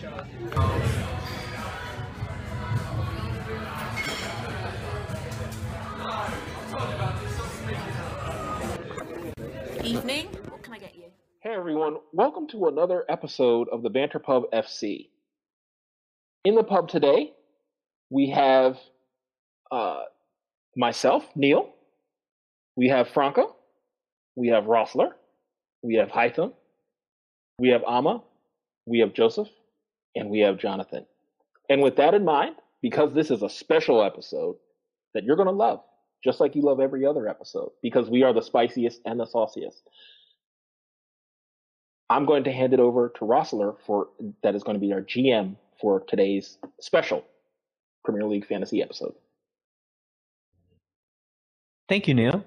Evening. What can I get you? Hey everyone, welcome to another episode of the Banter Pub FC. In the pub today, we have uh, myself, Neal. We have Franca. We have Rossler. We have Hytham. We have Ama. We have Joseph. And we have Jonathan. And with that in mind, because this is a special episode that you're going to love, just like you love every other episode, because we are the spiciest and the sauciest. I'm going to hand it over to Rosler for that is going to be our GM for today's special Premier League fantasy episode. Thank you, Neal.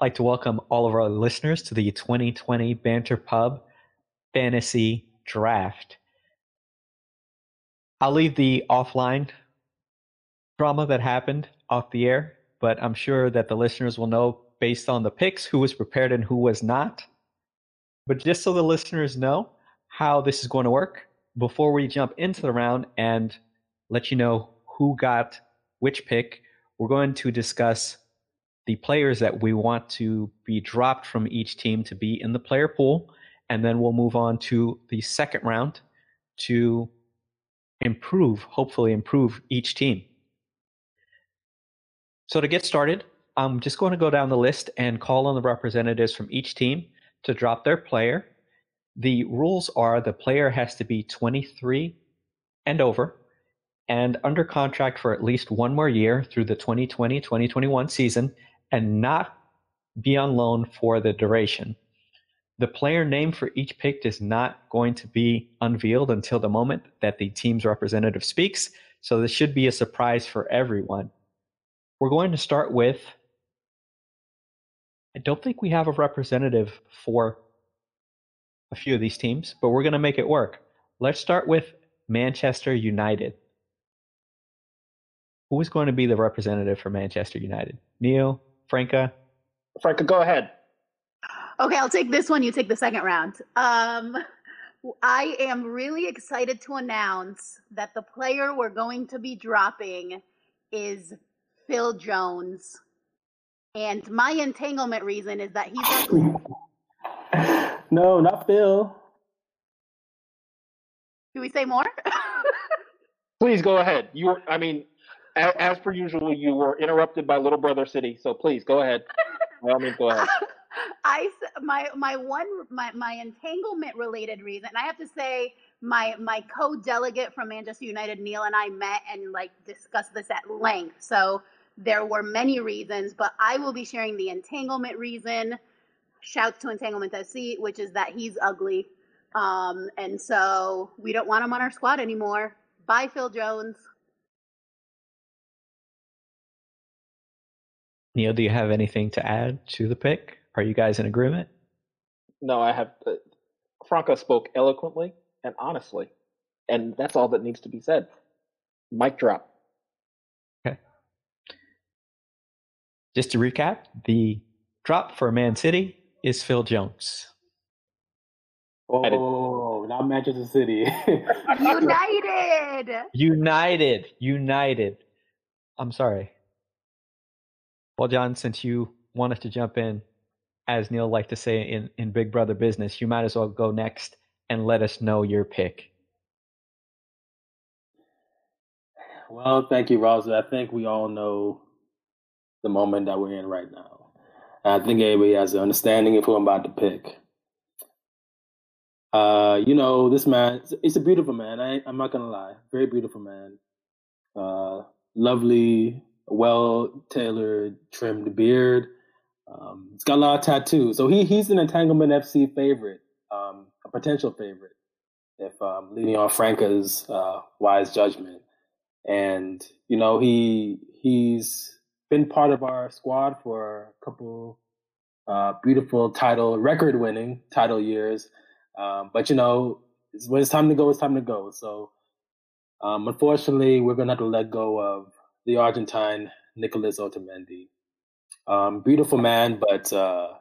I'd like to welcome all of our listeners to the 2020 Banter Pub Fantasy Draft. I'll leave the offline drama that happened off the air, but I'm sure that the listeners will know based on the picks who was prepared and who was not. But just so the listeners know how this is going to work, before we jump into the round and let you know who got which pick, we're going to discuss the players that we want to be dropped from each team to be in the player pool. And then we'll move on to the second round to improve, hopefully, improve each team. So to get started, I'm just going to go down the list and call on the representatives from each team to drop their player. The rules are the player has to be 23 and over and under contract for at least one more year through the 2020 2021 season and not be on loan for the duration. The player name for each pick is not going to be unveiled until the moment that the team's representative speaks, so this should be a surprise for everyone. We're going to start with I don't think we have a representative for a few of these teams, but we're going to make it work. Let's start with Manchester United. Who is going to be the representative for Manchester United? Neal, Franca? Franca, go ahead. Okay, I'll take this one. You take the second round. Um, I am really excited to announce that the player we're going to be dropping is Phil Jones. And my entanglement reason is that he's ugly. no, not Phil. Do we say more? Please go ahead. You, were, I mean, as, as, per usual, you were interrupted by Little Brother City. So please go ahead. Well, I mean, go ahead. I my my one my my entanglement related reason. I have to say my my co-delegate from Manchester United, Neal, and I met and like discussed this at length. So there were many reasons, but I will be sharing the entanglement reason. Shouts to Entanglement SC, which is that he's ugly. Um, and so we don't want him on our squad anymore. Bye, Phil Jones. Neal, do you have anything to add to the pick? Are you guys in agreement? No, I have. Uh, Franca spoke eloquently and honestly, and that's all that needs to be said. Mic drop. Okay. Just to recap, the drop for Man City is Phil Jones. Oh, not Manchester City. United. United. United. I'm sorry. Well, Jon, since you wanted to jump in, as Neal liked to say in, in Big Brother business, you might as well go next and let us know your pick. Well, thank you, Rosa. I think we all know the moment that we're in right now. I think everybody has an understanding of who I'm about to pick. Uh, you know, this man, it's a beautiful man. I, I'm not gonna lie, very beautiful man. Uh, lovely, well tailored, trimmed beard. Um, he's got a lot of tattoos, so he he's an Entanglement FC favorite, um, a potential favorite, if um, leaning on Franca's uh, wise judgment. And you know, he he's been part of our squad for a couple uh, beautiful title, record-winning title years. Um, but you know, when it's time to go, it's time to go. So, um, unfortunately, we're gonna have to let go of the Argentine Nicolas Otamendi. Um, beautiful man, but uh,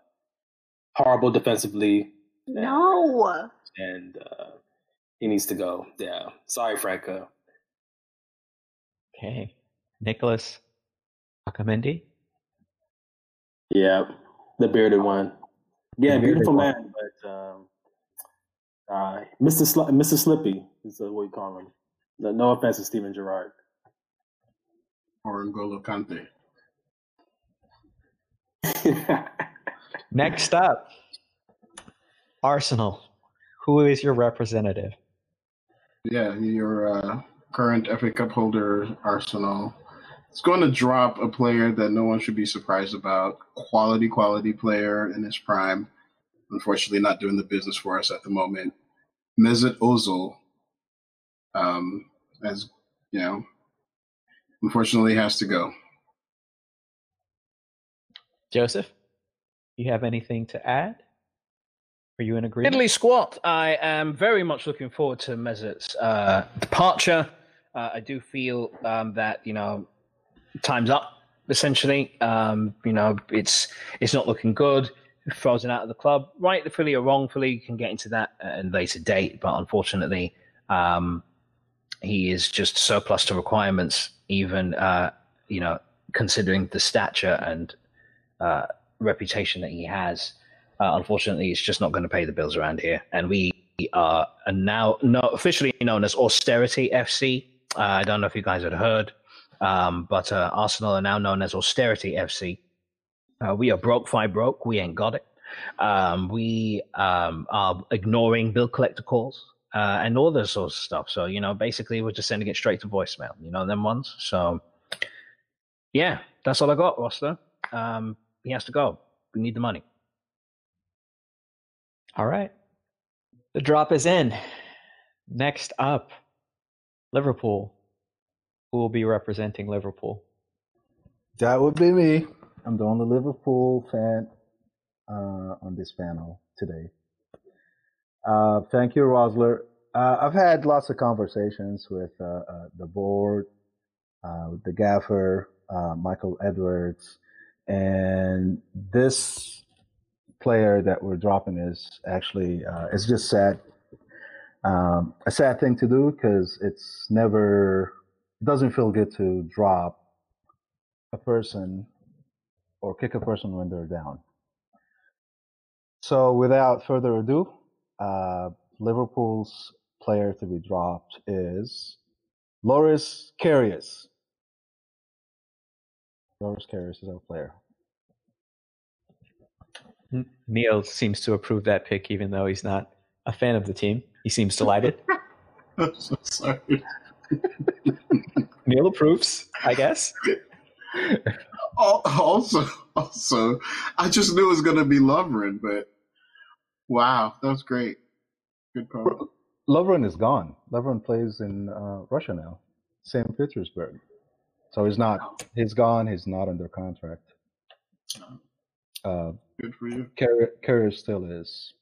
horrible defensively. No. And uh, he needs to go. Yeah. Sorry, Franca. Okay. Nicholas Otamendi. Yeah, the bearded one. Yeah, bearded beautiful one. man, but um, uh, Mr. Sl- Mr. Slippy is uh, what you call him. No, no offense to Steven Gerrard. or N'Golo Kante. Next up, Arsenal. Who is your representative? Yeah, your uh, current FA Cup holder, Arsenal. It's going to drop a player that no one should be surprised about. Quality, quality player in his prime. Unfortunately, not doing the business for us at the moment. Mesut Ozil, um, as you know, unfortunately has to go. Joseph, you have anything to add? Are you in agreement? Italy squat. I am very much looking forward to Mesut's uh, departure. Uh, I do feel um, that you know time's up. Essentially, um, you know it's it's not looking good. Frozen out of the club, rightfully or wrongfully, you can get into that at a later date. But unfortunately, um, he is just surplus to requirements. Even uh, you know, considering the stature and uh, reputation that he has. Uh, unfortunately, it's just not going to pay the bills around here, and we are now no, officially known as Austerity FC. Uh, I don't know if you guys had heard, um, but uh, Arsenal are now known as Austerity FC. Uh, we are broke, five broke. We ain't got it. Um, we um, are ignoring bill collector calls uh, and all those sorts of stuff. So you know, basically, we're just sending it straight to voicemail. You know them ones. So yeah, that's all I got, Roster. Um, he has to go. We need the money. All right. The drop is in. Next up, Liverpool. Who will be representing Liverpool? That would be me. I'm the only Liverpool fan uh, on this panel today. Uh, thank you, Rosler. Uh, I've had lots of conversations with uh, uh, the board, uh, with the gaffer, uh, Michael Edwards, and this player that we're dropping is actually uh, it's just sad. Um, a sad thing to do because it's never it doesn't feel good to drop a person or kick a person when they're down. So, without further ado, uh, Liverpool's player to be dropped is Loris Karius. Loris Karius is our player. Neal seems to approve that pick, even though he's not a fan of the team. He seems delighted. I'm so sorry. Neal approves, I guess. Also, also, I just knew it was going to be Lovren, but wow, that was great. Good call. Lovren is gone. Lovren plays in uh, Russia now, St. Petersburg. So he's not. He's gone. He's not under contract. Uh, Good for you. Karius Karius still is.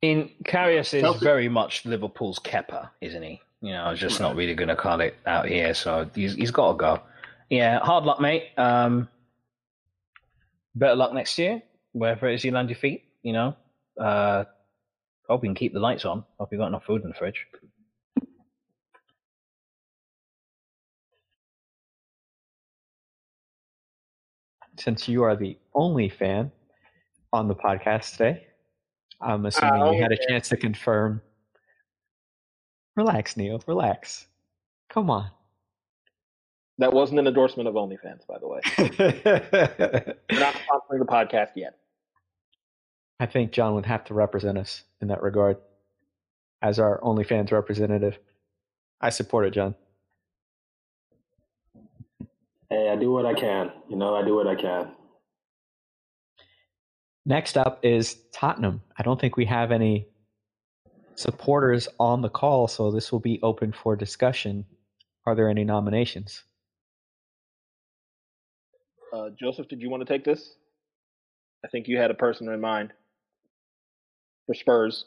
In Karius is Chelsea- very much Liverpool's Kepper, isn't he? You know, just not really going to call it out here, so he's, he's got to go. Yeah, hard luck, mate. Um, better luck next year, wherever it is you land your feet. You know, uh, hope you can keep the lights on. Hope you got enough food in the fridge. Since you are the only fan on the podcast today, I'm assuming Oh, you had a yeah. chance to confirm. Relax, Neal. Relax. Come on. That wasn't an endorsement of OnlyFans, by the way. We're not sponsoring the podcast yet. I think Jon would have to represent us in that regard as our OnlyFans representative. I support it, Jon. Hey, I do what I can. You know, I do what I can. Next up is Tottenham. I don't think we have any supporters on the call, so this will be open for discussion. Are there any nominations? Uh, Joseph, did you want to take this? I think you had a person in mind for Spurs.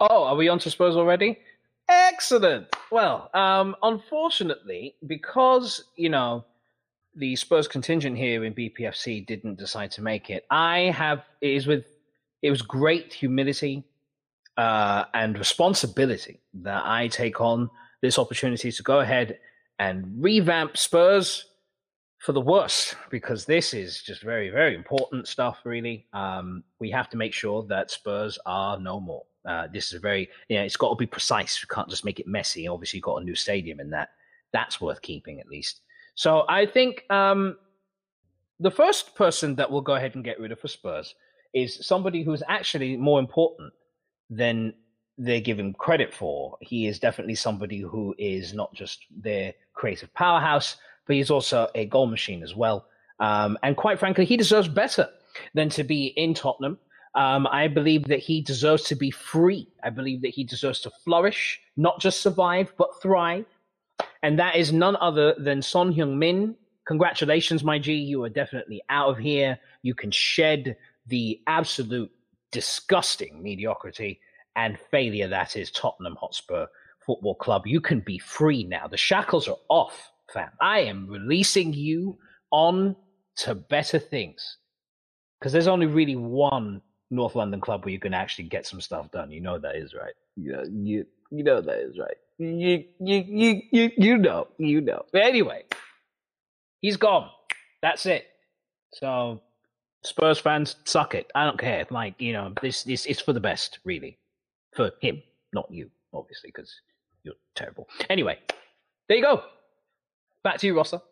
Oh, are we on to Spurs already? Excellent. Well, um, unfortunately, because you know the Spurs contingent here in BPFC didn't decide to make it, I have it is with it was great humility uh, and responsibility that I take on this opportunity to go ahead and revamp Spurs for the worse because this is just very, very important stuff, really. Um, we have to make sure that Spurs are no more. Uh, this is very, you know, it's got to be precise. We can't just make it messy. Obviously, you've got a new stadium in that. That's worth keeping at least. So I think um, the first person that we'll go ahead and get rid of for Spurs is somebody who's actually more important than they give him credit for. He is definitely somebody who is not just their creative powerhouse, but he's also a goal machine as well. Um, and quite frankly, he deserves better than to be in Tottenham. Um, I believe that he deserves to be free. I believe that he deserves to flourish, not just survive, but thrive. And that is none other than Son Heung-min. Congratulations, my G. You are definitely out of here. You can shed the absolute disgusting mediocrity and failure that is Tottenham Hotspur Football Club. You can be free now. The shackles are off, fam. I am releasing you on to better things. Because there's only really one North London club where you can actually get some stuff done. You know that is right. Know, you, you know that is right. You, you, you, you, you know, you know. But anyway, he's gone. That's it. So Spurs fans, suck it. I don't care. Like, you know, this, this is for the best, really for him, not you, obviously, because you're terrible. Anyway, there you go. Back to you, Rossa.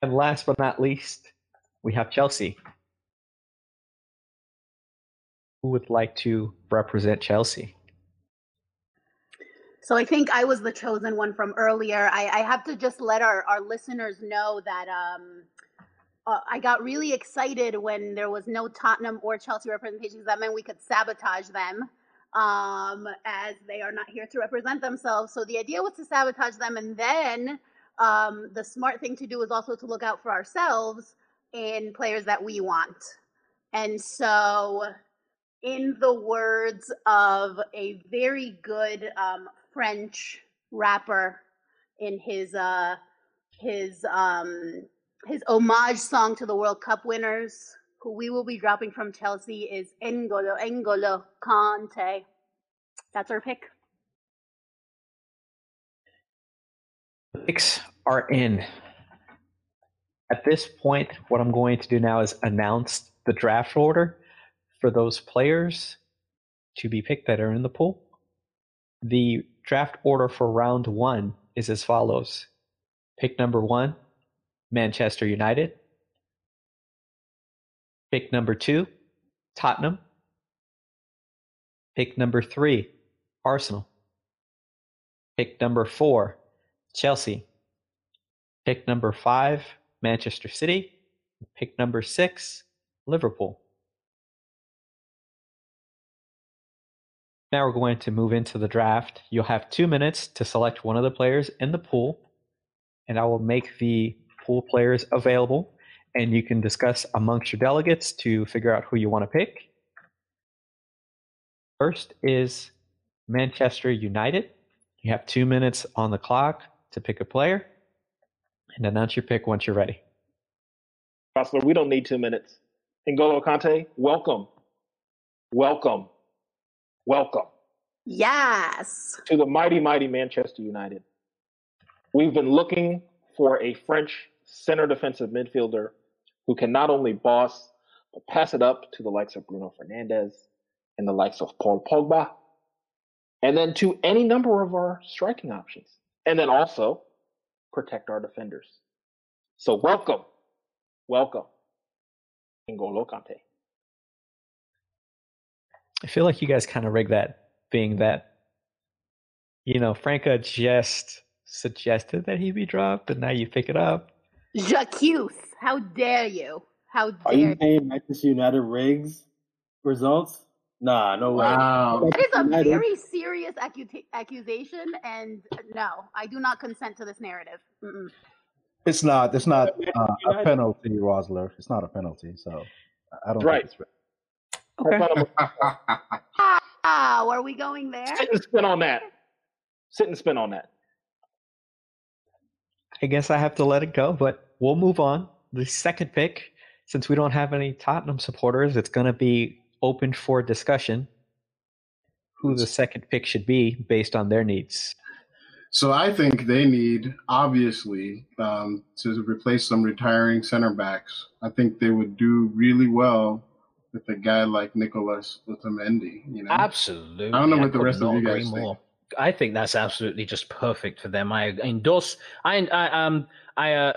And last but not least, we have Chelsea. Who would like to represent Chelsea? So I think I was the chosen one from earlier. I, I have to just let our, our listeners know that um, uh, I got really excited when there was no Tottenham or Chelsea representations. that meant we could sabotage them um, as they are not here to represent themselves. So the idea was to sabotage them, and then um, the smart thing to do is also to look out for ourselves in players that we want. And so, in the words of a very good um, French rapper in his uh, his um, his homage song to the World Cup winners, who we will be dropping from Chelsea, is N'Golo N'Golo Kante. That's our pick. The picks are in. At this point, what I'm going to do now is announce the draft order for those players to be picked that are in the pool. The draft order for round one is as follows pick number one, Manchester United. Pick number two, Tottenham. Pick number three, Arsenal. Pick number four, Chelsea. Pick number five, Manchester City. Pick number six, Liverpool. Now we're going to move into the draft. You'll have two minutes to select one of the players in the pool, and I will make the pool players available, and you can discuss amongst your delegates to figure out who you want to pick. First is Manchester United. You have two minutes on the clock to pick a player, and announce your pick once you're ready. Counselor, we don't need two minutes. N'Golo Kante, welcome, welcome, welcome Yes. to the mighty, mighty Manchester United. We've been looking for a French center defensive midfielder who can not only boss, but pass it up to the likes of Bruno Fernandes and the likes of Paul Pogba, and then to any number of our striking options, and then also protect our defenders. So welcome, welcome, N'Golo Kante. I feel like you guys kind of rigged that, being that, you know, Franca just suggested that he be dropped, and now you pick it up. Jacques, how dare you? How Are dare you you? saying Manchester United rigs results? Nah, no way. Wow. That is a United- very serious accuta- accusation, and no, I do not consent to this narrative. Mm-mm. It's not. It's not uh, a penalty, Rosler. It's not a penalty. So I don't Right. think it's. Okay. Wow, are we going there? Sit and spin on that. Sit and spin on that. I guess I have to let it go, but we'll move on. The second pick, since we don't have any Tottenham supporters, it's going to be open for discussion. who the second pick should be based on their needs. So I think they need, obviously, um, to replace some retiring center backs. I think they would do really well with a guy like Nicholas Otamendi. You know, Absolutely. I don't know what the rest of you guys think. more. I think that's absolutely just perfect for them. I endorse. I, I um I uh,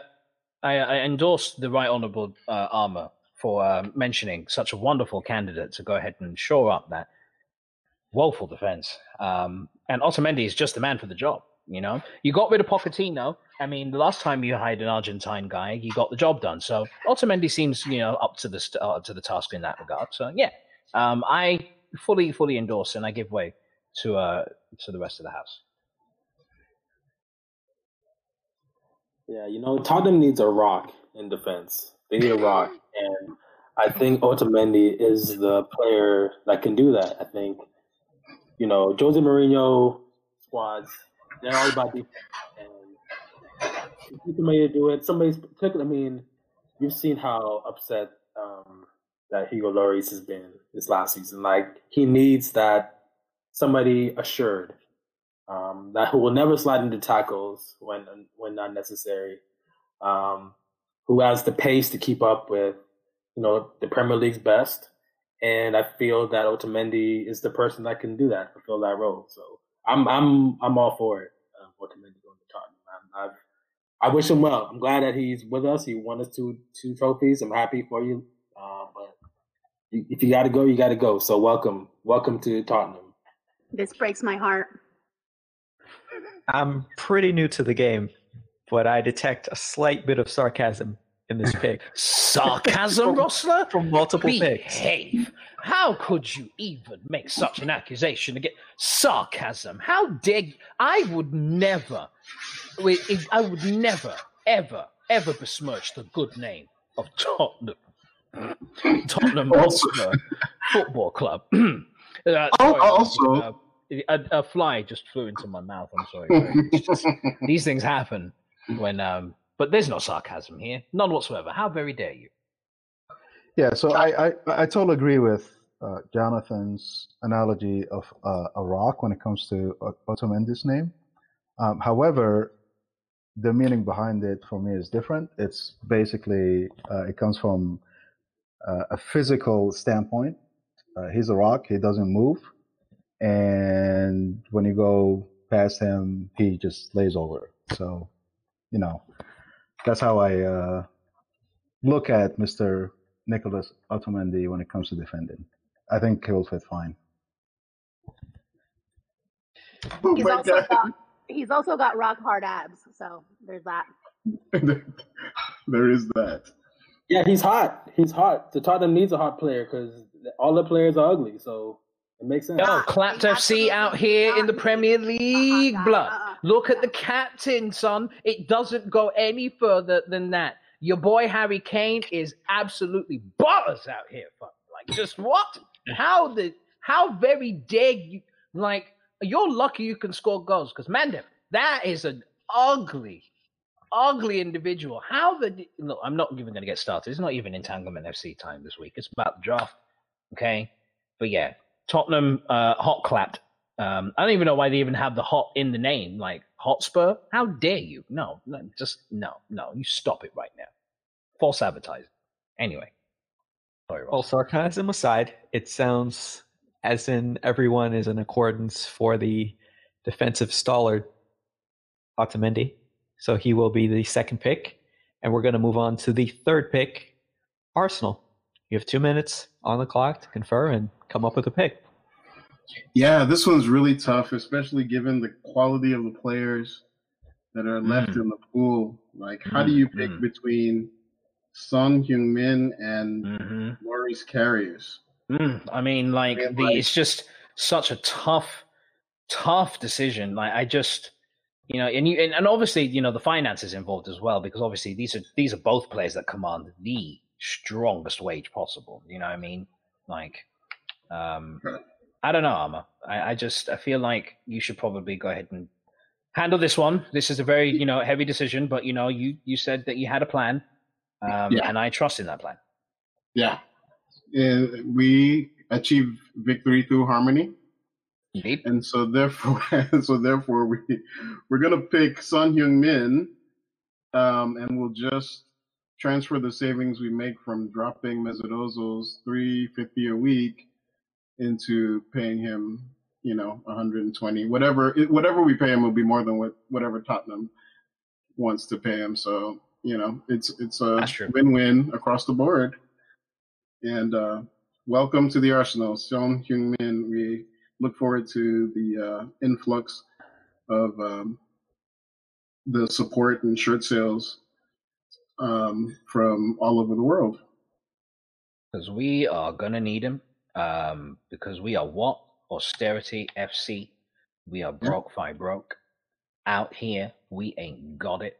I, I endorse the right honourable uh, Armour for uh, mentioning such a wonderful candidate to go ahead and shore up that woeful defence. Um, and Otamendi is just the man for the job. You know, you got rid of Pochettino. I mean, the last time you hired an Argentine guy, you got the job done. So Otamendi seems, you know, up to the st- uh, to the task in that regard. So yeah, um, I fully fully endorse and I give way to uh to the rest of the house. Yeah, you know, Tottenham needs a rock in defense. They need a rock, and I think Otamendi is the player that can do that. I think, you know, Jose Mourinho squads they're all about defense, and if somebody to do it. Somebody's. I mean, you've seen how upset um, that Hugo Lloris has been this last season. Like he needs that somebody assured um, that who will never slide into tackles when when not necessary, um, who has the pace to keep up with you know the Premier League's best, and I feel that Otamendi is the person that can do that, fulfill that role. So I'm I'm I'm all for it. Uh, Otamendi going to Tottenham. I've, I wish him well. I'm glad that he's with us. He won us two two trophies. I'm happy for you. Uh, but if you got to go, you got to go. So welcome, welcome to Tottenham. This breaks my heart. I'm pretty new to the game, but I detect a slight bit of sarcasm in this pick Sarcasm, Rosler? from multiple picks. Behave. How could you even make such an accusation against sarcasm? How dare you? I would never, wait, it- I would never, ever, ever besmirch the good name of Tottenham. Tottenham Hotspur Football Club. Uh, sorry, also- uh, a, a fly just flew into my mouth. I'm sorry. Just- these things happen when, um, but there's no sarcasm here, none whatsoever. How very dare you? Yeah, so I, I, I totally agree with uh, Jonathan's analogy of uh, a rock when it comes to O- Otamendi's name. Um, however, the meaning behind it for me is different. It's basically, uh, it comes from uh, a physical standpoint. Uh, he's a rock, he doesn't move. And when you go past him, he just lays over. So, you know, that's how I uh, look at Mr. Nicholas Otamendi when it comes to defending. I think he'll fit fine. Oh He's my also got he's also got rock hard abs. So there's that. there is that. Yeah, he's hot. He's hot. The Tottenham needs a hot player because all the players are ugly. So it makes sense. Oh, clapped FC out here in the. Premier League, guy, blood. uh-uh. Look at the captain, son. It doesn't go any further than that. Your boy Harry Kane is absolutely butters out here. Fuck. Like, just what? How the? How very dare you? Like, you're lucky you can score goals because Mandem, that is an ugly, ugly individual. How the? Look, I'm not even going to get started. It's not even entanglement FC time this week. It's about the draft. Okay, but yeah, Tottenham uh, hot clapped. Um, I don't even know why they even have the hot in the name, like Hotspur. How dare you? No, no, just no, no. You stop it right now. False advertising. Anyway, sorry, All sarcasm aside, it sounds as in everyone is in accordance for the defensive stalwart Otamendi. So he will be the second pick. And we're going to move on to the third pick, Arsenal. You have two minutes on the clock to confer and come up with a pick. Yeah, this one's really tough, especially given the quality of the players that are left Mm. in the pool. Like, how do you pick Mm. between Son Heung-min and Mm-hmm. Maurice Carriers? Mm, I mean, like the it's just such a tough, tough decision. Like I just, you know, and you and, and obviously, you know, the finances involved as well because obviously these are these are both players that command the strongest wage possible. You know what I mean? Like, um, I don't know, Arma. I, I just I feel like you should probably go ahead and handle this one. This is a very you know heavy decision, but you know you you said that you had a plan, um, Yeah. and I trust in that plan. Yeah. Uh, we achieve victory through harmony. Indeed. and so therefore, so therefore, we we're gonna pick Son Heung Min, um, and we'll just transfer the savings we make from dropping Mesut Ozil's three fifty a week into paying him, you know, 120, whatever it- whatever we pay him will be more than what whatever Tottenham wants to pay him. So you know, it's it's a win-win across the board. And uh, welcome to the Arsenal, Son Heung Min. We look forward to the uh, influx of um, the support and shirt sales um, from all over the world. Because we are gonna need them. Um, because we are what? Austerity FC. We are broke fi broke. Out here, we ain't got it.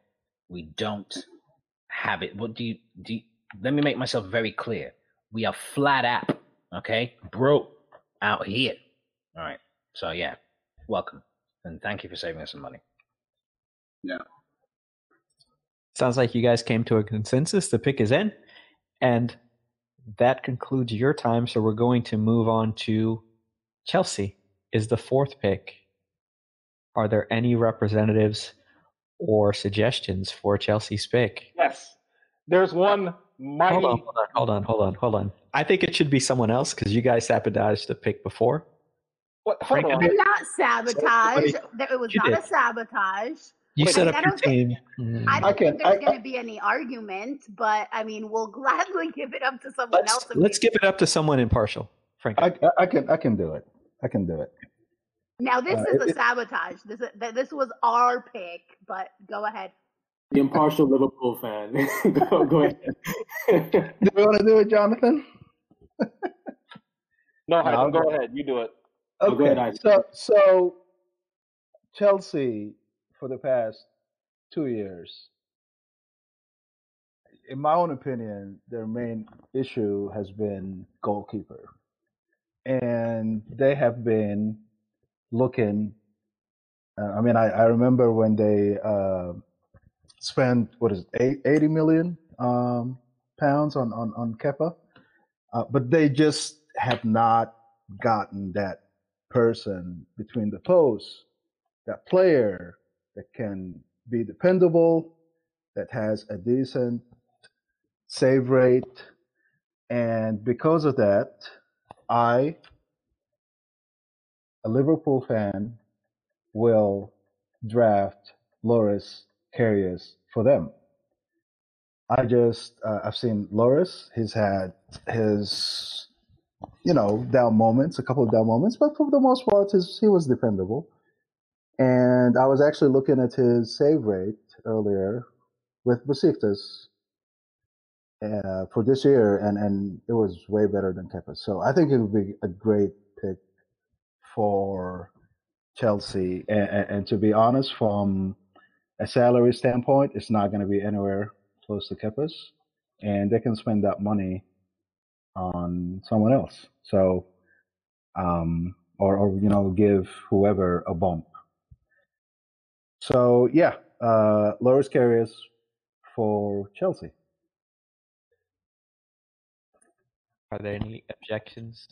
We don't have it. What do you do? You, let me make myself very clear. We are flat out, okay? Broke out here. All right. So yeah, welcome and thank you for saving us some money. Yeah. Sounds like you guys came to a consensus. The pick is in. And that concludes your time. So we're going to move on to Chelsea, is the fourth pick. Are there any representatives or suggestions for Chelsea's pick? Yes. There's one mighty. Hold on, hold on, hold on, hold on, hold on. I think it should be someone else because you guys sabotaged the pick before. What, hold Frank, on. Did not sabotage. Somebody- It was You not a sabotage. You Wait, set I up your don't think- team. Mm. I don't I can- think there's going to be any argument, but I mean, we'll gladly give it up to someone Let's else. let's give it up to someone impartial. Frank. I, I can I can do it. I can do it. Now this uh, is it- a sabotage. This is, this was our pick, but go ahead. The impartial Liverpool fan. go, go ahead. Do you want to do it, Jonathan? No, Hytham, I'll go go. ahead. You do it. Go ahead, Okay, so so Chelsea for the past two years, in my own opinion, their main issue has been goalkeeper, and they have been looking. Uh, I mean, I, I remember when they uh, spent what is it, eight- 80 million um, pounds on on on Kepa, uh, but they just have not gotten that person between the posts, that player that can be dependable, that has a decent save rate. And because of that, I, a Liverpool fan, will draft Loris Karius for them. I just, uh, I've seen Loris. He's had his you know, down moments, a couple of down moments, but for the most part, his, he was dependable. And I was actually looking at his save rate earlier with Besiktas uh, for this year, and, and it was way better than Kepa. So I think it would be a great pick for Chelsea. And, and, and to be honest, from a salary standpoint, it's not going to be anywhere close to Kepa's, and they can spend that money on someone else. So, um, or, or you know, give whoever a bump. So yeah, uh, Loris Karius for Chelsea. Are there any objections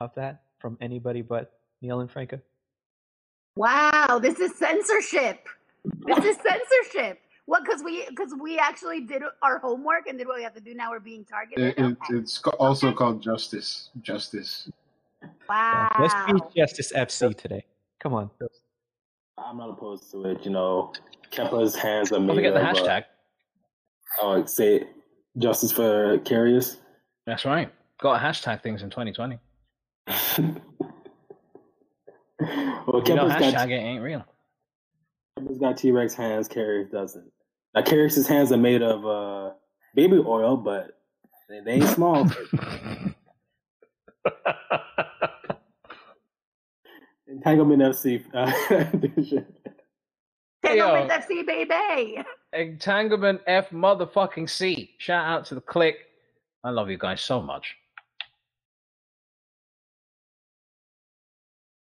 of that from anybody but Neal and Franca? Wow, this is censorship. This is censorship. What? Because we because we actually did our homework and did what we have to do. Now we're being targeted. It, it, Okay. it's co- also called justice. Justice. Wow. Let's be Justice FC today. Come on. I'm not opposed to it. You know, Kepa's hands are Don't made forget the of. uh, hashtag. oh, say justice for Karius. That's right. Got to hashtag things in 2020. well, If you don't hashtag got, it, ain't real. Kepa's got T Rex hands. Karius doesn't. Now, Karius's hands are made of uh, baby oil, but they, they ain't small. Entanglement FC. Uh, division. Entanglement Yo. FC baby. Entanglement F motherfucking C. Shout out to the click. I love you guys so much.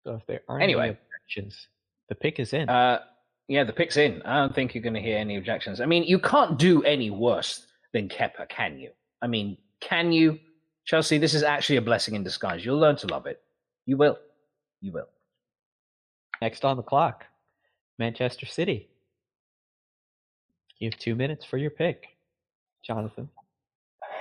So if there aren't Anyway. any objections, the pick is in. Uh, yeah, the pick's in. I don't think you're going to hear any objections. I mean, you can't do any worse than Kepa, can you? I mean, can you? Chelsea, this is actually a blessing in disguise. You'll learn to love it. You will. You will. Next on the clock, Manchester City. You have two minutes for your pick, Jonathan.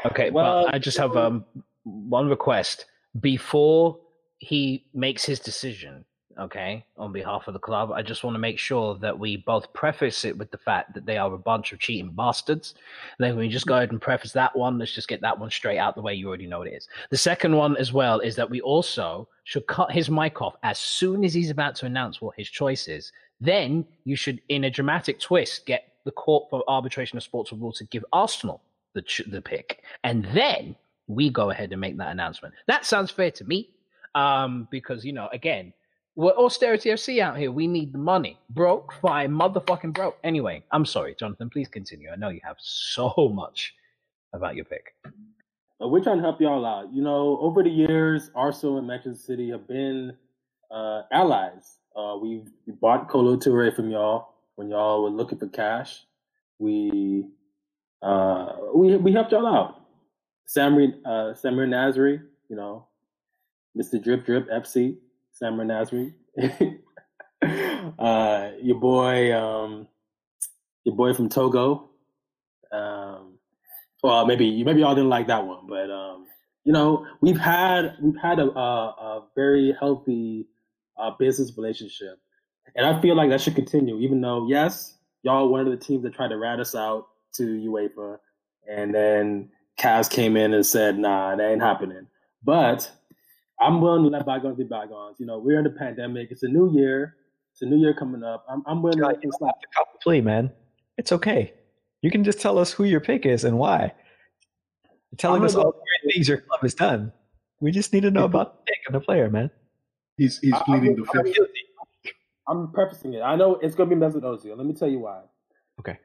Okay, Well, well, I just have um one request before he makes his decision. Okay, on behalf of the club, I just want to make sure that we both preface it with the fact that they are a bunch of cheating bastards. And then we just go ahead and preface that one. Let's just get that one straight out the way. You already know what it is. The second one as well is that we also should cut his mic off as soon as he's about to announce what his choice is. Then you should, in a dramatic twist, get the Court for Arbitration of Sports Rule to give Arsenal the ch- the pick, and then we go ahead and make that announcement. That sounds fair to me, um, because you know, again, we're austerity FC out here. We need the money. Broke, fine, motherfucking broke. Anyway, I'm sorry, Jonathan. Please continue. I know you have so much about your pick. Uh, we're trying to help y'all out. You know, over the years, Arsenal and Manchester City have been uh, allies. Uh, we we bought Kolo Toure from y'all when y'all were looking for cash. We uh, we we helped y'all out. Samir uh, Samir Nasri, you know, Mr. Drip Drip FC, Samir Nasri. uh, your boy, um, your boy from Togo. Um, well, maybe maybe y'all didn't like that one, but um, you know, we've had we've had a, a, a very healthy uh, business relationship, and I feel like that should continue. Even though, yes, y'all one of the teams that tried to rat us out to UEFA, and then CAS came in and said, "Nah, that ain't happening." But I'm willing to let bygones be bygones. You know, we're in the pandemic. It's a new year. It's a new year coming up. I'm, I'm willing to let things slide. Plea, man. It's okay. You can just tell us who your pick is and why. You're telling us gonna all the great things your club has done. We just need to know about the pick and the player, man. He's he's I- pleading I'm- the I'm fifth. I'm prefacing it. I know it's going to be Mesut Ozil. Let me tell you why. Okay.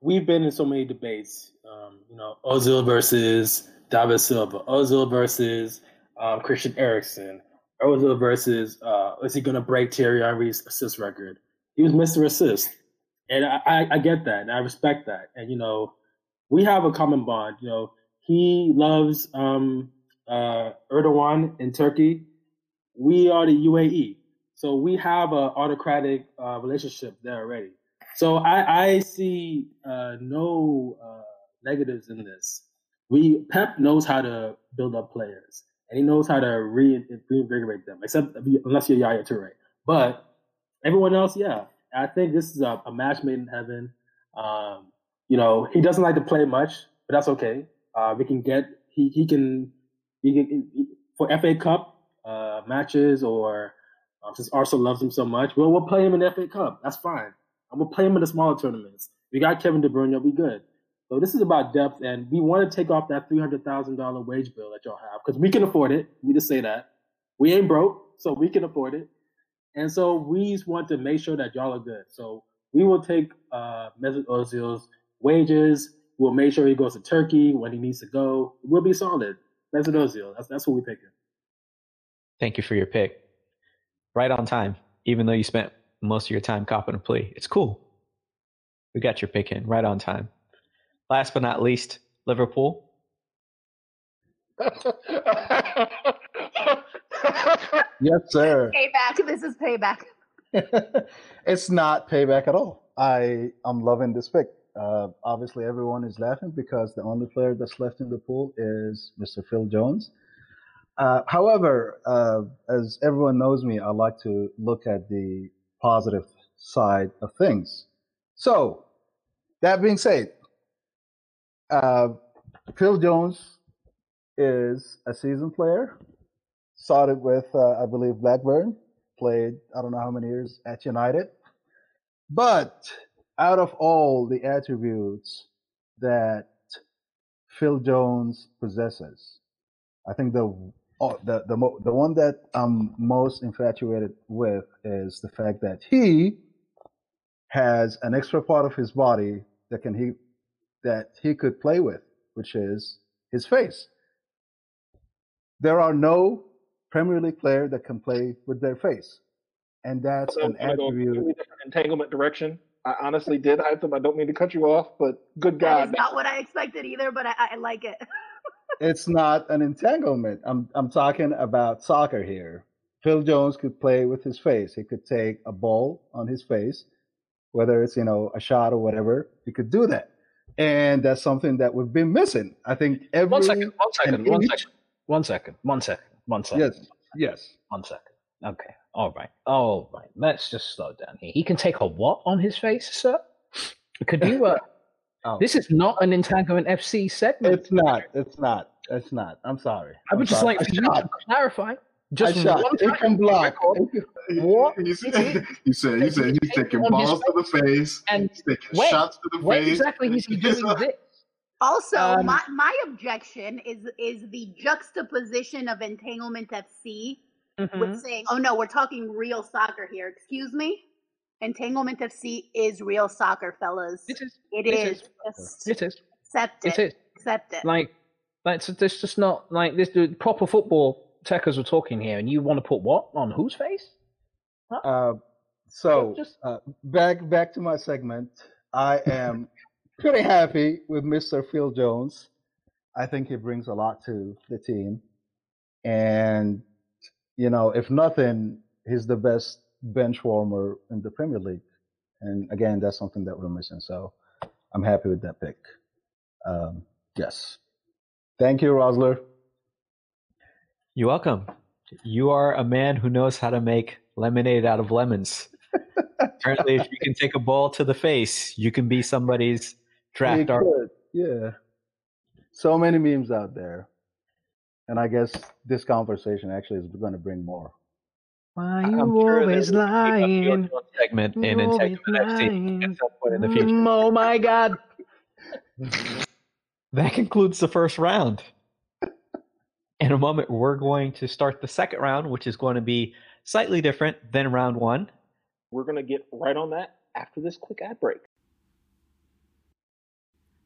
We've been in so many debates. Um, you know, Ozil versus David Silva, Ozil versus um, Christian Eriksen, Ozil versus uh, is he going to break Thierry Henry's assist record? He was Mr. Assist, and I, I, I get that, and I respect that. And you know, we have a common bond. You know, he loves um, uh, Erdogan in Turkey. We are the UAE, so we have an autocratic uh, relationship there already. So I, I see uh, no uh, negatives in this. We Pep knows how to build up players, and he knows how to re- reinvigorate them. Except unless you're Yaya Toure, but everyone else, yeah. I think this is a, a match made in heaven. Um, you know, he doesn't like to play much, but that's okay. Uh, we can get he he can he can he- for FA Cup uh, matches or um, since Arsenal loves him so much, well, we'll play him in the FA Cup. That's fine. And we'll play him in the smaller tournaments. We got Kevin De Bruyne. We good. So this is about depth, and we want to take off that three hundred thousand dollar wage bill that y'all have because we can afford it. We just say that we ain't broke, so we can afford it. And so we just want to make sure that y'all are good. So we will take uh, Mesut Ozil's wages. We'll make sure he goes to Turkey when he needs to go. We'll be solid. Mesut Ozil. That's that's what we picking. Thank you for your pick. Right on time, even though you spent most of your time copping a plea. It's cool. We got your pick in right on time. Last but not least, Liverpool. Yes, sir. Payback. This is payback. it's not payback at all. I I'm loving this pick. Uh, obviously, everyone is laughing because the only player that's left in the pool is Mr. Phil Jones. Uh, however, uh, as everyone knows me, I like to look at the positive side of things. So, that being said, uh, Phil Jones is a seasoned player. Started with, uh, I believe, Blackburn. Played, I don't know how many years at United. But out of all the attributes that Phil Jones possesses, I think the oh, the the mo- the one that I'm most infatuated with is the fact that he has an extra part of his body that can he that he could play with, which is his face. There are no Premier League player that can play with their face, and that's So an gonna go a attribute. entanglement direction. I honestly did hype them. I don't mean to cut you off, but good That is God, not what I expected either, but I, I like it. It's not an entanglement. I'm I'm talking about soccer here. Phil Jones could play with his face. He could take a ball on his face, whether it's you know a shot or whatever. He could do that, and that's something that we've been missing. I think every One second, one second, one second, one second, one second, one second. Yes, yes. One second. Okay. All right. All right. Let's just slow down here. He can take a what on his face, sir? Could you? Uh, Oh. This is not an entanglement FC segment. It's not. It's not. It's not. I'm sorry. I would I'm just sorry. like I for you to clarify. I Just shot. one It time can block. record. What He said, it he said, he said he's taking on his balls to the face, And he's taking when- shots to the when face. exactly is he doing this? Also, Um, my, my objection is is the juxtaposition of entanglement FC Mhm. with saying, "Oh no, we're talking real soccer here." Excuse me, entanglement FC is real soccer, fellas. It is. It it is. is. Just It is. accept it. It is. Accept it. Like, like so this just not like this. The proper football techers were talking here, and you want to put what on whose face? Uh, so Just- uh, back back to my segment. I am pretty happy with Mr. Phil Jones. I think he brings a lot to the team, and you know, if nothing, he's the best bench warmer in the Premier League. And again, that's something that we're missing. So I'm happy with that pick. Um, yes. Thank you, Rosler. You're welcome. You are a man who knows how to make lemonade out of lemons. Apparently, if you can take a ball to the face, you can be somebody's draft You art. could, Yeah. So many memes out there. And I guess this conversation actually is going to bring more. Why I'm you sure always that we'll pick up your lying? own segment in You always Entanglement lying. at some point in the future. Mm, oh my god! That concludes the first round. In a moment, we're going to start the second round, which is going to be slightly different than round one. We're going to get right on that after this quick ad break.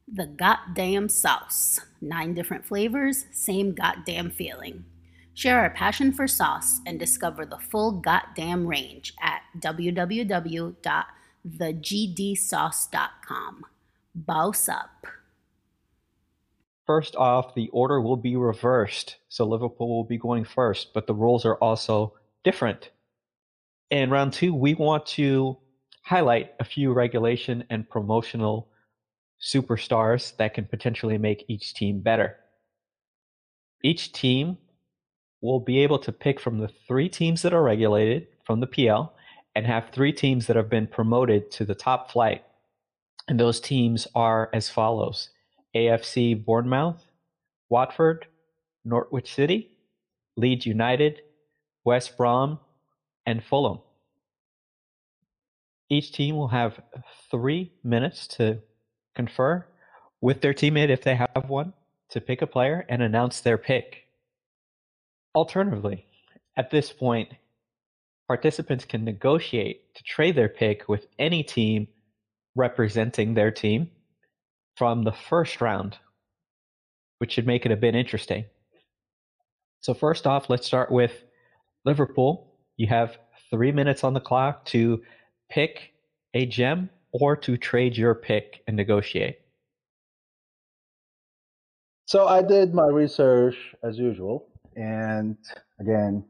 The goddamn sauce. Nine different flavors, same goddamn feeling. Share our passion for sauce and discover the full goddamn range at www.thegdsauce.com. Boss up. First off, the order will be reversed. So Liverpool will be going first, but the rules are also different. In round two, we want to highlight a few relegation and promotional superstars that can potentially make each team better. Each team will be able to pick from the three teams that are relegated from the PL and have three teams that have been promoted to the top flight. And those teams are as follows AFC Bournemouth, Watford, Norwich City, Leeds United, West Brom, and Fulham. Each team will have three minutes to confer with their teammate if they have one to pick a player and announce their pick. Alternatively, at this point, participants can negotiate to trade their pick with any team representing their team from the first round, which should make it a bit interesting. So, first off, let's start with Liverpool. You have three minutes on the clock to pick a gem or to trade your pick and negotiate. So I did my research as usual. And again,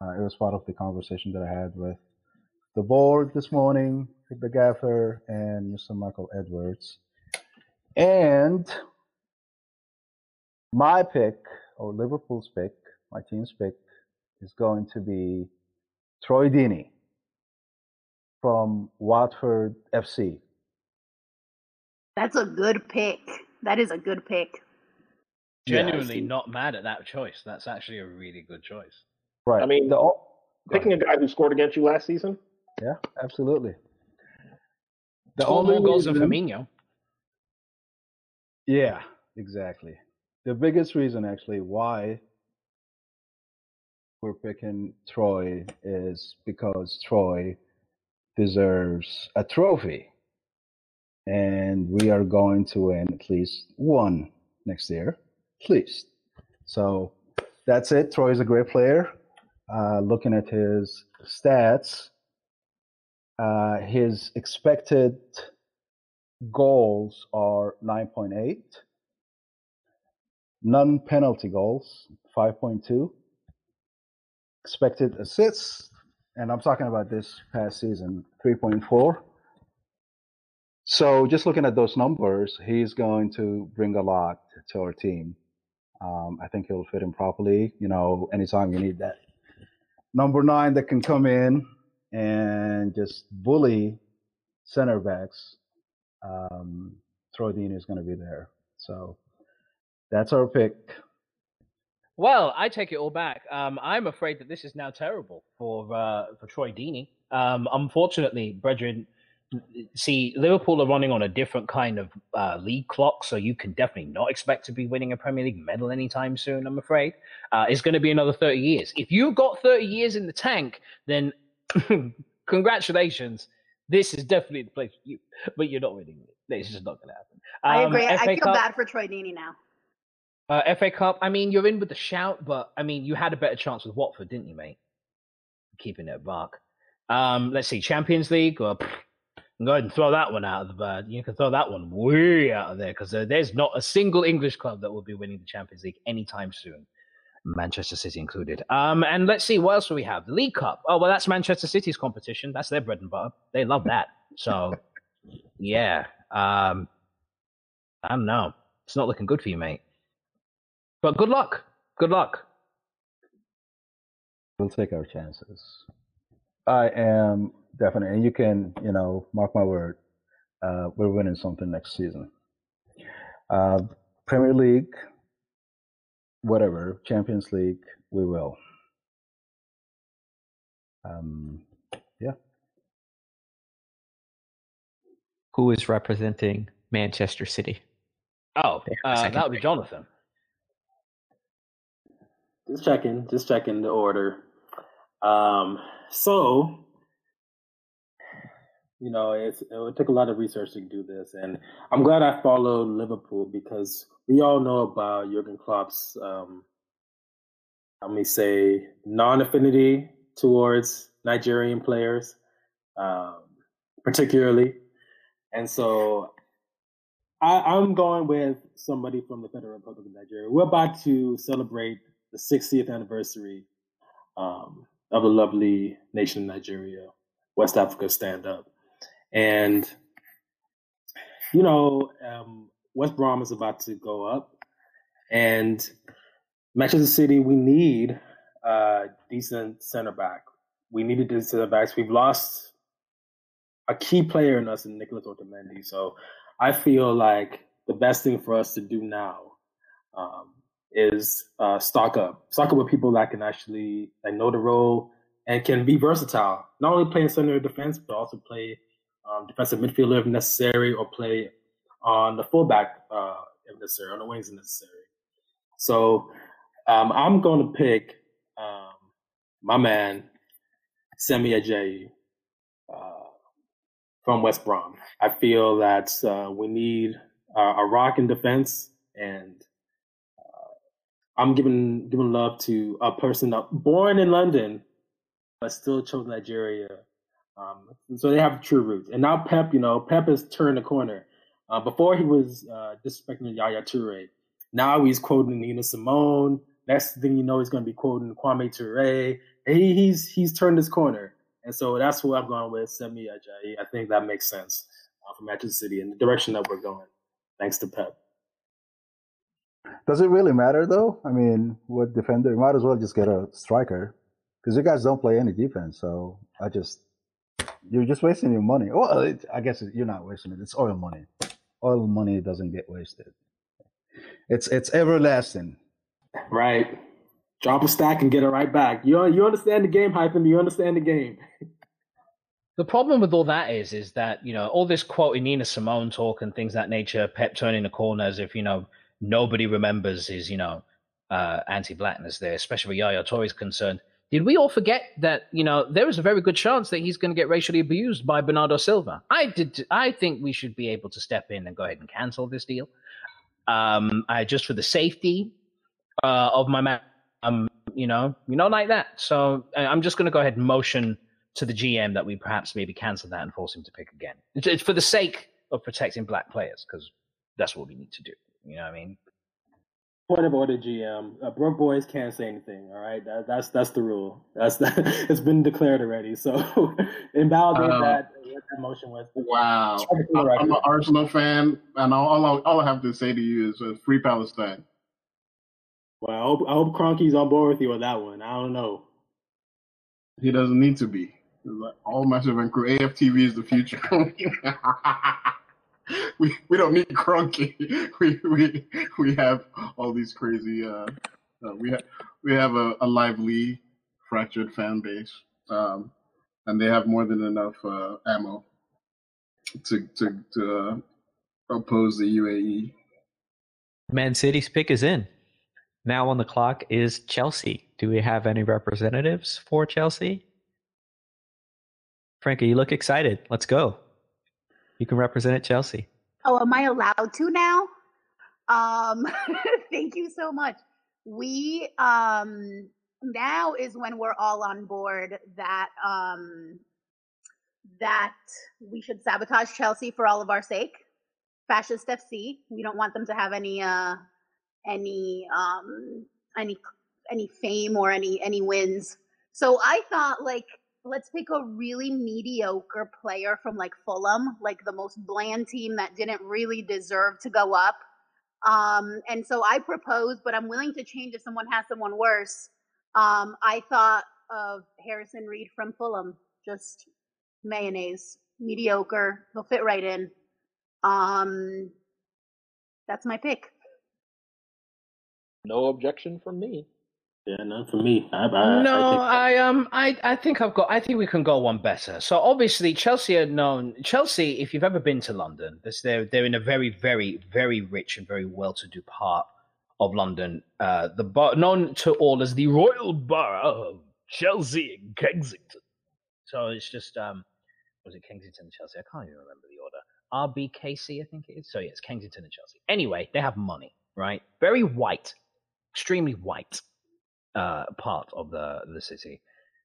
uh, it was part of the conversation that I had with the board this morning, with the gaffer, and Mr. Michael Edwards. And my pick, or Liverpool's pick, my team's pick, is going to be Troy Deeney from Watford FC. That's a good pick. That is a good pick. Genuinely see. not mad at that choice. That's actually a really good choice. Right. I mean, the, Picking a guy who scored against you last season. yeah, absolutely. The Score only more goals than reason- Firmino. Yeah, exactly. The biggest reason, actually, why we're picking Troy is because Troy deserves a trophy. And we are going to win at least one next year, at least. So that's it. Troy is a great player. Uh, looking at his stats, uh, his expected goals are 9.8 non penalty goals 5.2 expected assists, and I'm talking about this past season, 3.4. So just looking at those numbers, he's going to bring a lot to our team. Um, I think he'll fit in properly. You know, anytime you need that number nine that can come in and just bully center backs, um, Troy Deeney is going to be there. So that's our pick. Well, I take it all back. Um, I'm afraid that this is now terrible for uh, for Troy Deeney. Um, unfortunately, brethren, see, Liverpool are running on a different kind of uh, league clock, so you can definitely not expect to be winning a Premier League medal anytime soon. I'm afraid uh, it's going to be another 30 years. If you've got 30 years in the tank, then congratulations. This is definitely the place for you, but you're not winning it. This is not going to happen. I Um, agree. I feel Cup- bad for Troy Deeney now. uh, FA Cup. I mean, you're in with the shout, but I mean, you had a better chance with Watford, didn't you, mate? Keeping it back. Um, let's see, Champions League. Well, pff, go ahead and throw that one out of the. Uh, you can throw that one way out of there because uh, there's not a single English club that will be winning the Champions League anytime soon. Manchester City included. Um, and let's see what else do we have. The League Cup. Oh well, that's Manchester City's competition. That's their bread and butter. They love that. So, yeah. Um, I don't know. It's not looking good for you, mate. But good luck. Good luck. We'll take our chances. I am definitely, and you can, you know, mark my word, uh, we're winning something next season. Uh, Premier League, whatever, Champions League, we will. Um, yeah, Who is representing Manchester City? Oh, uh, that would be. Jonathan. Just checking, just checking the order. Um, so, you know, it's, it take a lot of research to do this, and I'm glad I followed Liverpool because we all know about Jurgen Klopp's, um, let me say, non-affinity towards Nigerian players, um, particularly, and so I, I'm going with somebody from the Federal Republic of Nigeria. We're about to celebrate the 60th anniversary um, of the lovely nation of Nigeria, West Africa stand up. And, you know, um, West Brom is about to go up. And Manchester City, we need a decent center back. We need a decent center backs. We've lost a key player in us in Nicholas Otamendi. So I feel like the best thing for us to do now um, is uh, stock up, stock up with people that can actually like know the role and can be versatile. Not only play in center defense, but also play um, defensive midfielder if necessary, or play on the fullback uh, if necessary, on the wings if necessary. So um, I'm going to pick um, my man Semi Ajayi uh, from West Brom. I feel that uh, we need uh, a rock in defense, and uh, I'm giving giving love to a person that born in London but still chose Nigeria. Um, so they have true roots. And now Pep, you know, Pep has turned the corner. Uh, before he was uh, disrespecting Yaya Toure. Now he's quoting Nina Simone. Next thing you know, he's going to be quoting Kwame Toure. He, he's he's turned his corner, and so that's who I'm going with. Semi Ajayi. I think that makes sense uh, for Manchester City and the direction that we're going. Thanks to Pep. Does it really matter though? I mean, what defender? Might as well just get a striker because you guys don't play any defense. So I just you're just wasting your money. Well, it, I guess you're not wasting it. It's oil money. Oil money doesn't get wasted. It's it's everlasting. Right. Drop a stack and get it right back. You you understand the game, hyphen. You understand the game. The problem with all that is, is that you know all this quoting Nina Simone talk and things of that nature, Pep turning the corner as if you know nobody remembers his you know uh, anti-blackness there, especially where Yaya Toure is concerned. Did we all forget that you know there is a very good chance that he's going to get racially abused by Bernardo Silva? I did. I think we should be able to step in and go ahead and cancel this deal. Um, I just for the safety uh, of my man, um, you know, you know, like that. So I'm just going to go ahead and motion to the GM that we perhaps maybe cancel that and force him to pick again. It's, it's for the sake of protecting black players because that's what we need to do. You know what I mean? Point of order, GM. Uh, broke boys can't say anything. All right, that, that's that's the rule. That's the, it's been declared already. So invalidate Uh, that. That motion was. Wow. Strike it from the I'm an. Arsenal fan, and all, all, I, all I have to say to you is uh, free Palestine. Well, I hope I hope Kroenke's on board with you on that one. I don't know. He doesn't need to be. Like, All massive and crew. AFTV is the future. we we don't need Kroenke. We we we have all these crazy. Uh, uh, we have we have a, a lively, fractured fan base, um, and they have more than enough uh, ammo to to to uh, oppose the. UAE. Man City's pick is in. Now on the clock is Chelsea. Do we have any representatives for Chelsea? Frankie, you look excited. Let's go. You can represent at Chelsea. Oh, am I allowed to now? Um, thank you so much. We um now is when we're all on board that um that we should sabotage Chelsea for all of our sake. Fascist FC. We don't want them to have any uh any um any any fame or any any wins. So I thought like let's pick a really mediocre player from like Fulham, like the most bland team that didn't really deserve to go up. Um, and so I proposed, but I'm willing to change if someone has someone worse. Um, I thought of Harrison Reed from Fulham, just mayonnaise, mediocre. He'll fit right in. Um, that's my pick. No objection from me. Yeah, none for me. I, I, no, I think I um, I, I think I've got. I think we can go one better. So obviously, Chelsea are known. Chelsea, if you've ever been to London, this, they're they're in a very, very, very rich and very well-to-do part of London. Uh, the bar, known to all as the Royal Borough of Chelsea and Kensington. So it's just um, was it Kensington and Chelsea? I can't even remember the order. RBKC, I think it is. So yeah, it's Kensington and Chelsea. Anyway, they have money, right? Very white, extremely white uh, part of the the city.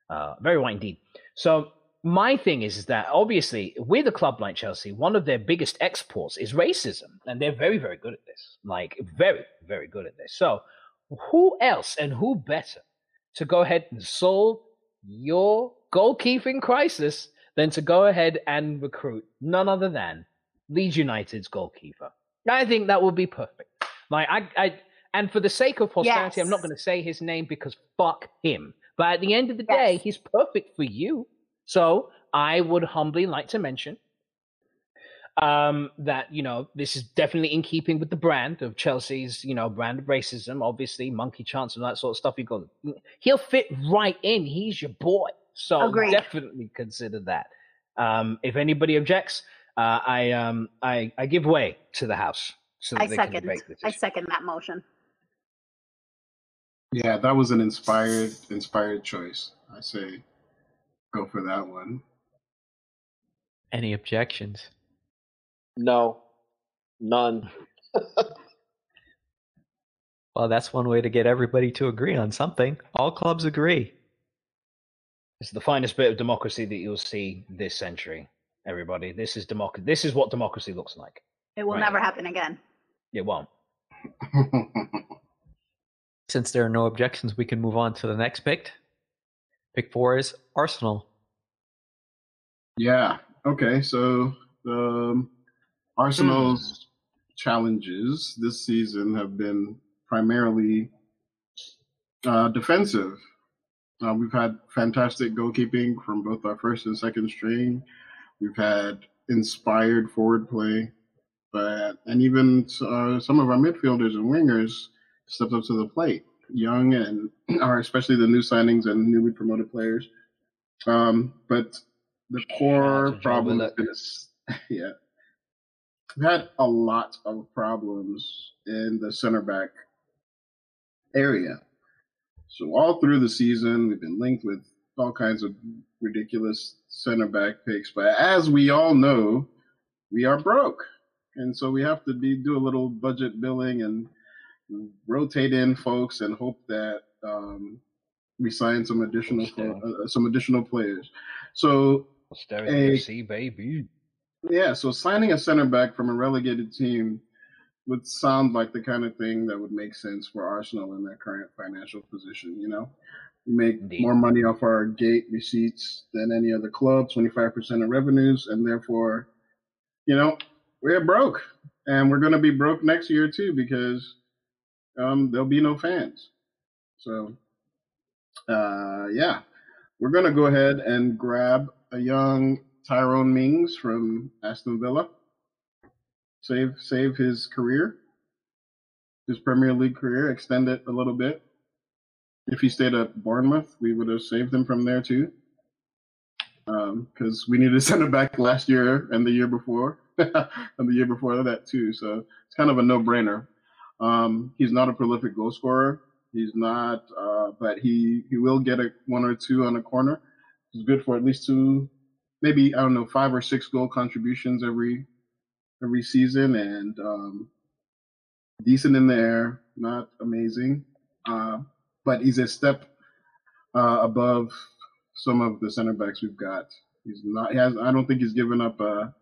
Uh, very white indeed. So my thing is, is that obviously with a club like Chelsea, one of their biggest exports is racism, and they're very very good at this. Like very very good at this. So who else and who better to go ahead and solve your goalkeeping crisis than to go ahead and recruit none other than Leeds United's goalkeeper? I think that would be perfect. Like I, I and for the sake of posterity, I'm not going to say his name because fuck him. But at the end of the day, he's perfect for you. So I would humbly like to mention um, that you know this is definitely in keeping with the brand of Chelsea's, you know, brand of racism. Obviously, monkey chants and that sort of stuff. You go, he'll fit right in. He's your boy. So Agreed. definitely consider that. Um, if anybody objects, uh, I um, I I give way to the house so I second. I second that motion. Yeah, that was an inspired inspired choice. I say go for that one. Any objections? No, none. Well, that's one way to get everybody to agree on something. All clubs agree. It's the finest bit of democracy that you'll see this century. Everybody, this is democracy. This is what democracy looks like. It will Right. never happen again. It won't. Since there are no objections, we can move on to the next pick. Pick four is Arsenal. yeah. Okay. So um, Arsenal's challenges this season have been primarily uh, defensive. Uh, we've had fantastic goalkeeping from both our first and second string. We've had inspired forward play, but and even uh, some of our midfielders and wingers stepped up to the plate. Young and are especially the new signings and newly promoted players. Um, but the core Joe problem has Willock. been, a s- yeah, we've had a lot of problems in the center back area. So all through the season, we've been linked with all kinds of ridiculous center back picks. But as we all know, we are broke, and so we have to be do a little budget billing and rotate in folks and hope that um, we sign some additional uh, some additional players. So A- FC, baby. yeah, so signing a center back from a relegated team would sound like the kind of thing that would make sense for Arsenal in their current financial position. You know, we make Indeed. more money off our gate receipts than any other club, 25% of revenues, and therefore, you know, we're broke. And we're going to be broke next year too because um, there'll be no fans. So, uh, yeah, we're going to go ahead and grab a young Tyrone Mings from Aston Villa. Save save his career, his Premier League career, extend it a little bit. If he stayed at Bournemouth, we would have saved him from there too. Because we needed a center back last year and the year before, and the year before that too. So it's kind of a no brainer. Um, he's not a prolific goal scorer. He's not, uh, but he he will get a one or two on a corner. He's good for at least two, maybe I don't know, five or six goal contributions every every season, and um, decent in the air, not amazing, uh, but he's a step uh, above some of the center backs we've got. He's not. He has. I don't think he's given up a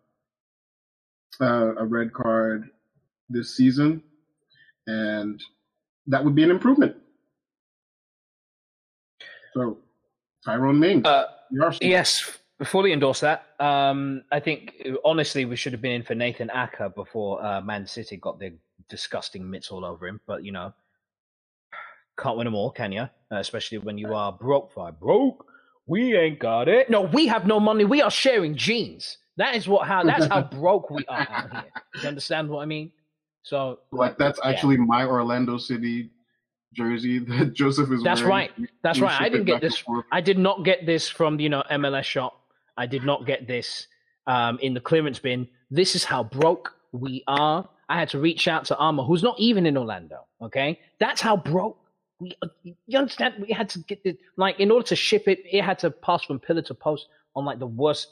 a, a red card this season, and that would be an improvement. So, Tyrone Mings, Uh. Yes, fully endorse that. Um, I think honestly we should have been in for Nathan Aké before uh, Man City got their disgusting mitts all over him. But you know, can't win them all, can you? Uh, especially when you are broke. For broke, we ain't got it. No, we have no money. We are sharing jeans. That is what how that's how broke we are out here. You understand what I mean? So Like that's Yeah. actually my Orlando City jersey that Joseph is That's wearing. right. That's We right. I didn't get this. I did not get this from you know MLS shop. I did not get this um, in the clearance bin. This is how broke we are. I had to reach out to Armour, who's not even in Orlando. Okay, that's how broke. We, uh, you understand? We had to get this, like in order to ship it, it had to pass from pillar to post on like the worst.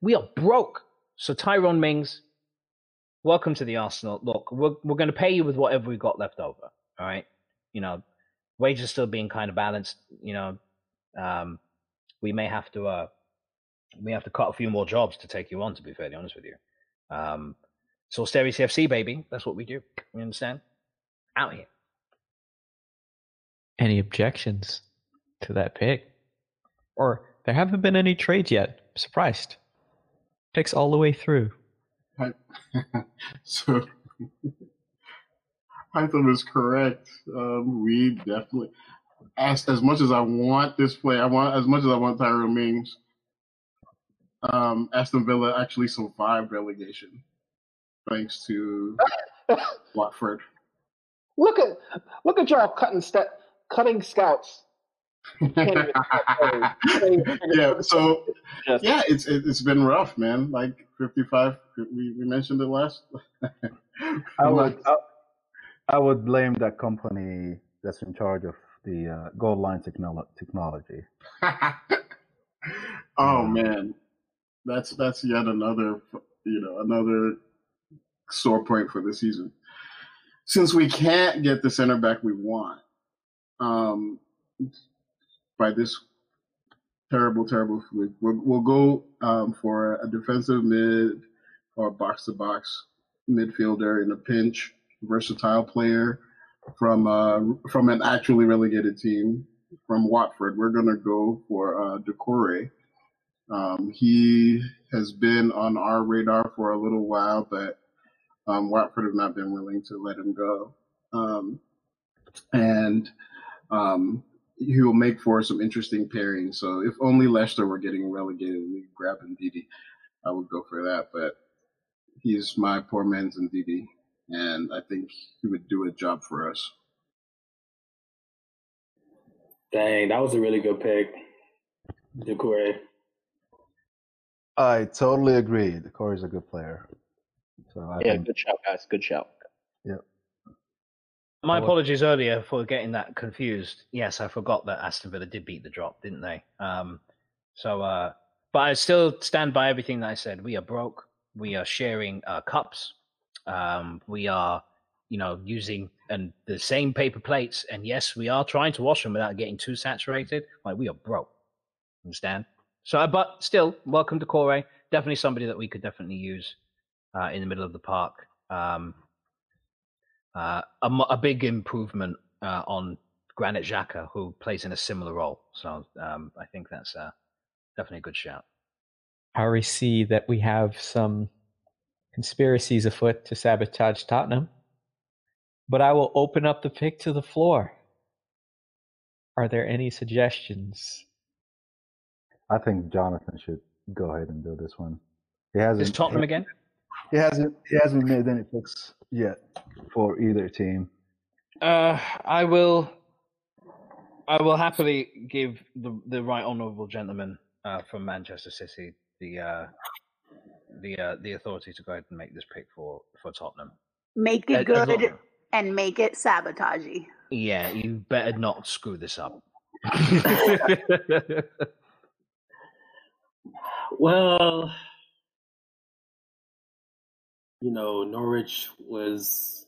We are broke. So Tyrone Mings, welcome to the Arsenal. Look, we're we're going to pay you with whatever we got left over. All right, you know, wages still being kind of balanced. You know, um, we may have to uh, we have to cut a few more jobs to take you on. To be fairly honest with you, um, so Austerity FC baby, that's what we do. You understand? Out here. Any objections to that pick? Or there haven't been any trades yet. Surprised. Picks all the way through. I- so Hytham is correct. Um, we definitely, as as much as I want this play, I want as much as I want Tyrone Mings. Um, Aston Villa actually survived relegation thanks to Watford. Look at look at y'all cutting step cutting scouts. Yeah, so yeah, it's it, it's been rough, man. Like fifty five, we, we mentioned it last. I would I, I would blame that company that's in charge of the uh, goal line technolo- technology. oh man, that's that's yet another you know another sore point for the season. Since we can't get the center back we want, um, by this terrible, terrible fluke, we'll, we'll go um, for a defensive mid or box to box midfielder in a pinch, versatile player from uh, from an actually relegated team from Watford. We're gonna go for uh, Doucouré. Um, he has been on our radar for a little while, but um, Watford have not been willing to let him go. Um, and um, he will make for some interesting pairings. So if only Leicester were getting relegated, we could grab Ndidi. I would go for that, but he's my poor man's Ndidi, and I think he would do a job for us. Dang, that was a really good pick. Doucouré. I totally agree. The is a good player. So I yeah, think good shout, guys. Good shout. My apologies earlier for getting that confused. Yes, I forgot that Aston Villa did beat the drop, didn't they? Um, so, uh, but I still stand by everything that I said. We are broke. We are sharing uh, cups. Um, we are, you know, using and the same paper plates. And yes, we are trying to wash them without getting too saturated. Like we are broke. Understand? So, uh, but still, welcome to Corey. Definitely somebody that we could definitely use uh, in the middle of the park. Um, uh, a, a big improvement uh, on Granit Xhaka, who plays in a similar role. So um, I think that's uh, definitely a good shout. I already see that we have some conspiracies afoot to sabotage Tottenham, but I will open up the pick to the floor. Are there any suggestions? I think Jonathan should go ahead and do this one. He hasn't. Is Tottenham again? He hasn't. He hasn't made any picks yet for either team. Uh, I will. I will happily give the the right honourable gentleman uh, from Manchester City the uh, the uh, the authority to go ahead and make this pick for for Tottenham. Make As- it as good long- and make it sabotagey. Yeah, you better not screw this up. Well, you know, Norwich was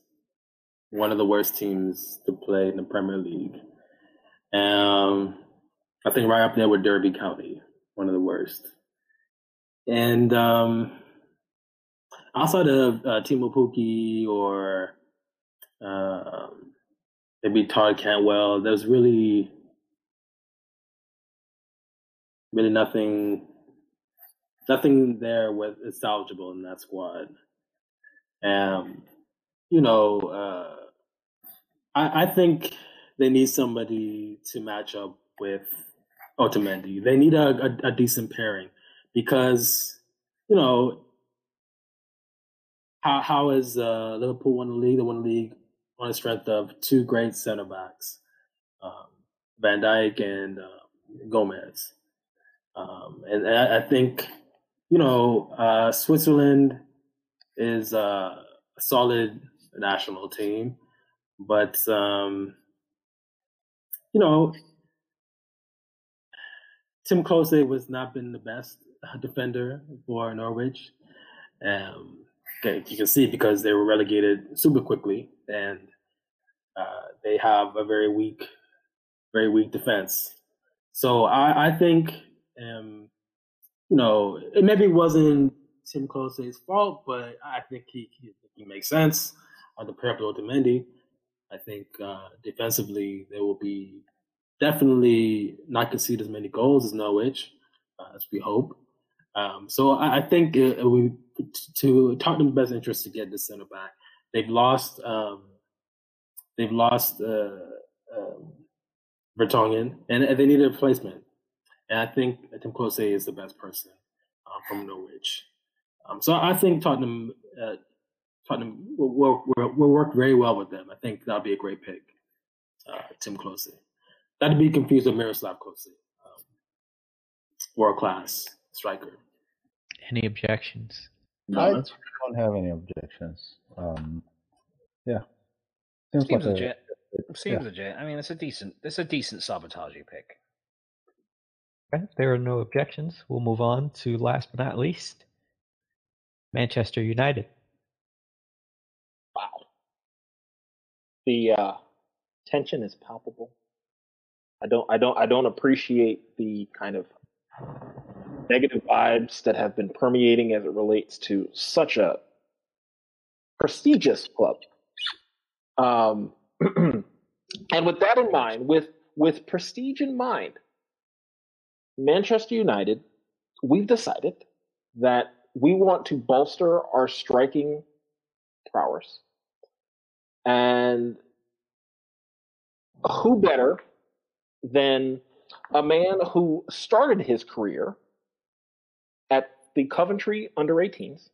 one of the worst teams to play in the Premier League. Um, I think right up there with Derby County, one of the worst. And um, outside of uh, Teemu Pukki or um, maybe Todd Cantwell, there's really, really nothing nothing there with is salvageable in that squad. Um, you know, uh, I, I think they need somebody to match up with Otamendi. They need a, a, a decent pairing because, you know, how how is uh, Liverpool won the league? They won the league on the strength of two great center backs, um, Van Dijk and uh, Gomez. Um, and I, I think you know, uh, Switzerland is a solid national team, but um, you know, Timm Klose was not been the best defender for Norwich. Um, you can see because they were relegated super quickly, and uh, they have a very weak, very weak defense. So I, I think. Um, you know, it maybe wasn't Timm Klose's fault, but I think he he, he makes sense on the pair with Otamendi. I think uh, defensively they will be definitely not concede as many goals as Norwich, uh, as we hope. Um, so I, I think it, it would to Tottenham's best interest to get the center back. They've lost. Um, they've lost uh, um, Vertonghen, and, and they need a replacement. And I think Timm Klose is the best person um, from Norwich. Um, so I think Tottenham, uh, Tottenham will, will, will, will work very well with them. I think that'll be a great pick, uh, Timm Klose. That'd be confused with Miroslav Klose, um, world class striker. Any objections? No, I don't have any objections. Um, yeah, seems, Seems like legit. a, Seems yeah. legit. I mean, it's a decent. It's a decent sabotagey pick. Okay, if there are no objections, we'll move on to last but not least, Manchester United. Wow. The uh, tension is palpable. I don't I don't I don't appreciate the kind of negative vibes that have been permeating as it relates to such a prestigious club. Um, and with that in mind, with with prestige in mind, Manchester United, we've decided that we want to bolster our striking prowess. And who better than a man who started his career at the Coventry under 18s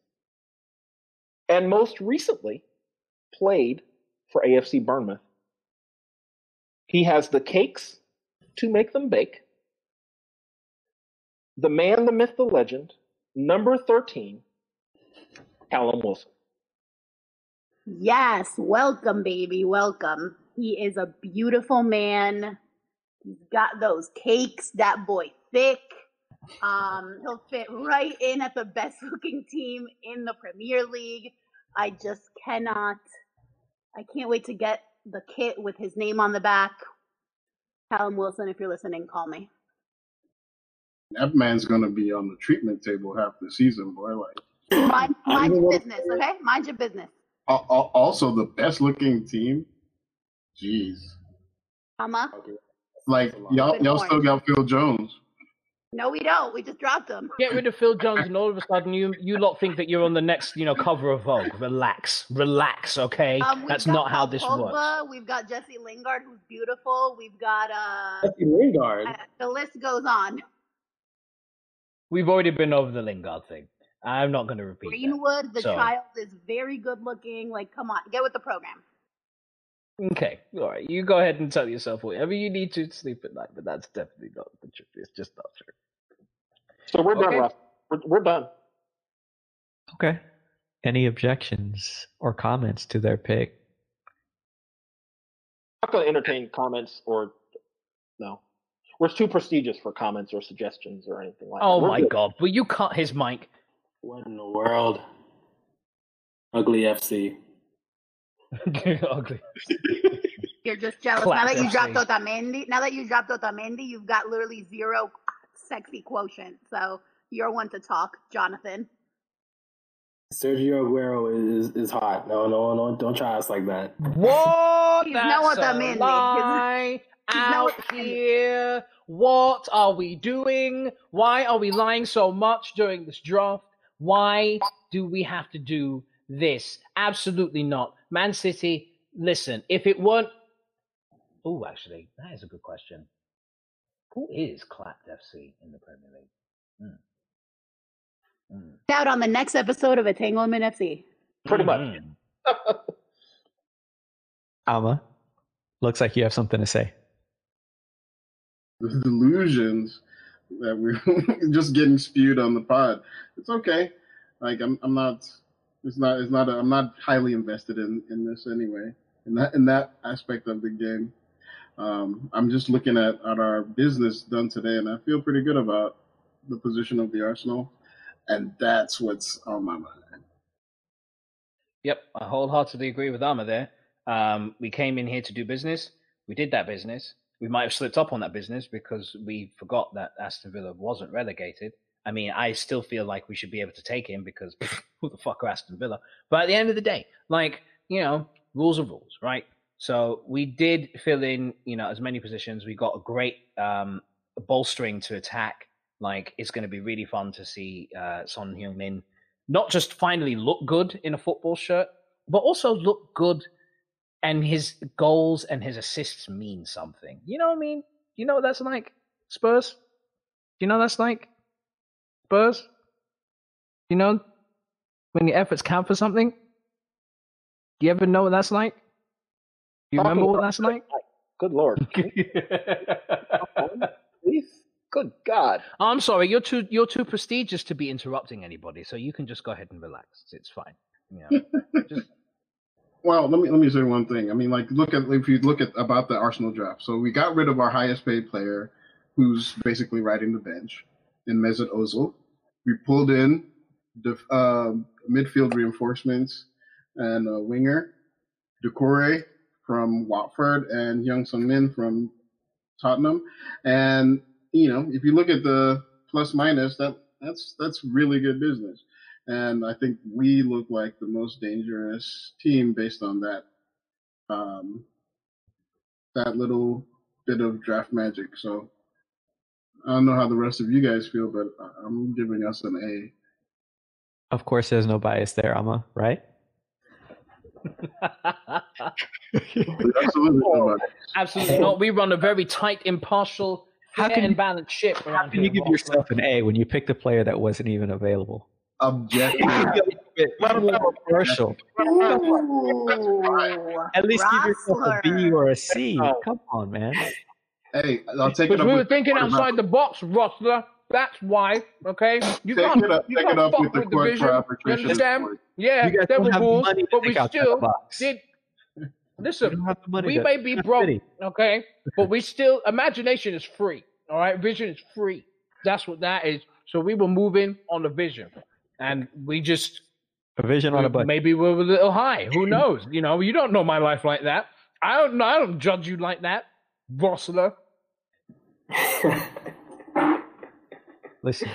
and most recently played for AFC Bournemouth. He has the cakes to make them bake. The man, the myth, the legend, number 13, Callum Wilson. Yes, welcome, baby, welcome. He is a beautiful man. He's got those cakes. That boy thick. Um, he'll fit right in at the best looking team in the Premier League. I just cannot. I can't wait to get the kit with his name on the back. Callum Wilson, if you're listening, call me. That man's gonna be on the treatment table half the season, boy. Like Mind, mind your business, okay? Mind your business. Al- al- Also, the best looking team. Jeez, Mama? like y'all, Good y'all point. still got Phil Jones. No, we don't. We just dropped him. Get rid of Phil Jones, and all of a sudden, you you lot think that you're on the next, you know, cover of Vogue. Relax, relax, okay? Um, we've That's got not how this Pogba, works. We've got Jesse Lingard, who's beautiful. We've got uh, Jesse Lingard. uh, the list goes on. We've already been over the Lingard thing. I'm not going to repeat that. Greenwood, the So- child is very good looking. Like, come on, get with the program. Okay, all right. You go ahead and tell yourself whatever you need to sleep at night, but that's definitely not the truth. It's just not true. So we're done, Okay. Russ. We're, we're done. Okay. Any objections or comments to their pick? I'm not going to entertain comments or no. We're too prestigious for comments or suggestions or anything like Oh that. We're my good. god! Will you cut his mic? What in the world? Ugly FC. Ugly. You're just jealous. Clap, now that you FC. dropped Otamendi, now that you dropped Otamendi, you've got literally zero sexy quotient. So you're one to talk, Jonathan. Sergio Aguero is is hot. No, no, no, don't try us like that. What? He's That's no a Otamendi. lie He's no out here. What are we doing? Why are we lying so much during this draft? Why do we have to do this? Absolutely not. Man City, listen, if it weren't. Oh, actually, that is a good question. Who is Clapped FC in the Premier League? Hmm. Hmm. Out on the next episode of Entanglement FC. Pretty much. Mhm. Ama, looks like you have something to say. The delusions that we're just getting spewed on the pod. It's okay. Like I'm, I'm not. It's not. It's not. I'm not highly invested in in this anyway. In that in that aspect of the game, um, I'm just looking at at our business done today, and I feel pretty good about the position of the Arsenal, and that's what's on my mind. Yep, I wholeheartedly agree with Ama there. Um, we came in here to do business. We did that business. We might have slipped up on that business because we forgot that Aston Villa wasn't relegated. I mean, I still feel like we should be able to take him because who the fuck are Aston Villa? But at the end of the day, like, you know, rules are rules, right? So we did fill in, you know, as many positions. We got a great um, bolstering to attack. Like, it's going to be really fun to see uh, Son Heung-min not just finally look good in a football shirt, but also look good and his goals and his assists mean something. You know what I mean? You know what that's like? Spurs? You know what that's like? Spurs? You know when your efforts count for something? Do you ever know what that's like? Do you remember what that's like? Good lord. Good God. I'm sorry, you're too you're too prestigious to be interrupting anybody, so you can just go ahead and relax. It's fine. You know, just Well, let me let me say one thing. I mean, like, look at if you look at about the Arsenal draft. So we got rid of our highest paid player, who's basically riding the bench, in Mesut Ozil. We pulled in the uh, midfield reinforcements and a winger, Doucouré from Watford and Young Sung Min from Tottenham. And you know, if you look at the plus minus, that that's that's really good business. And I think we look like the most dangerous team based on that um, that little bit of draft magic. So I don't know how the rest of you guys feel, but I- I'm giving us an A. Of course, there's no bias there, Ama, right? Absolutely. nobody. Absolutely not. We run a very tight, impartial, How fair can and balanced ship How can you give yourself an A when you picked a player that wasn't even available? Objective. Commercial. Ooh, At least give yourself a B or a C. Oh. Come on, man. hey, I'll take it up. we were with- thinking outside the box, Rosler. That's why. Okay, you Take can't. it up. you Take can't it up fuck with the with court vision. for You arbitration. understand? Yeah, You there were rules, but we think outside the still did. You Listen, don't have the money we may be That's broke, pity. okay, but we still imagination is free. All right, vision is free. That's what that is. So we were moving on the vision, and we just A vision on a budget. maybe we're a little high. Who knows? You know, you don't know my life like that. I don't. I don't judge you like that, Rosler. Listen,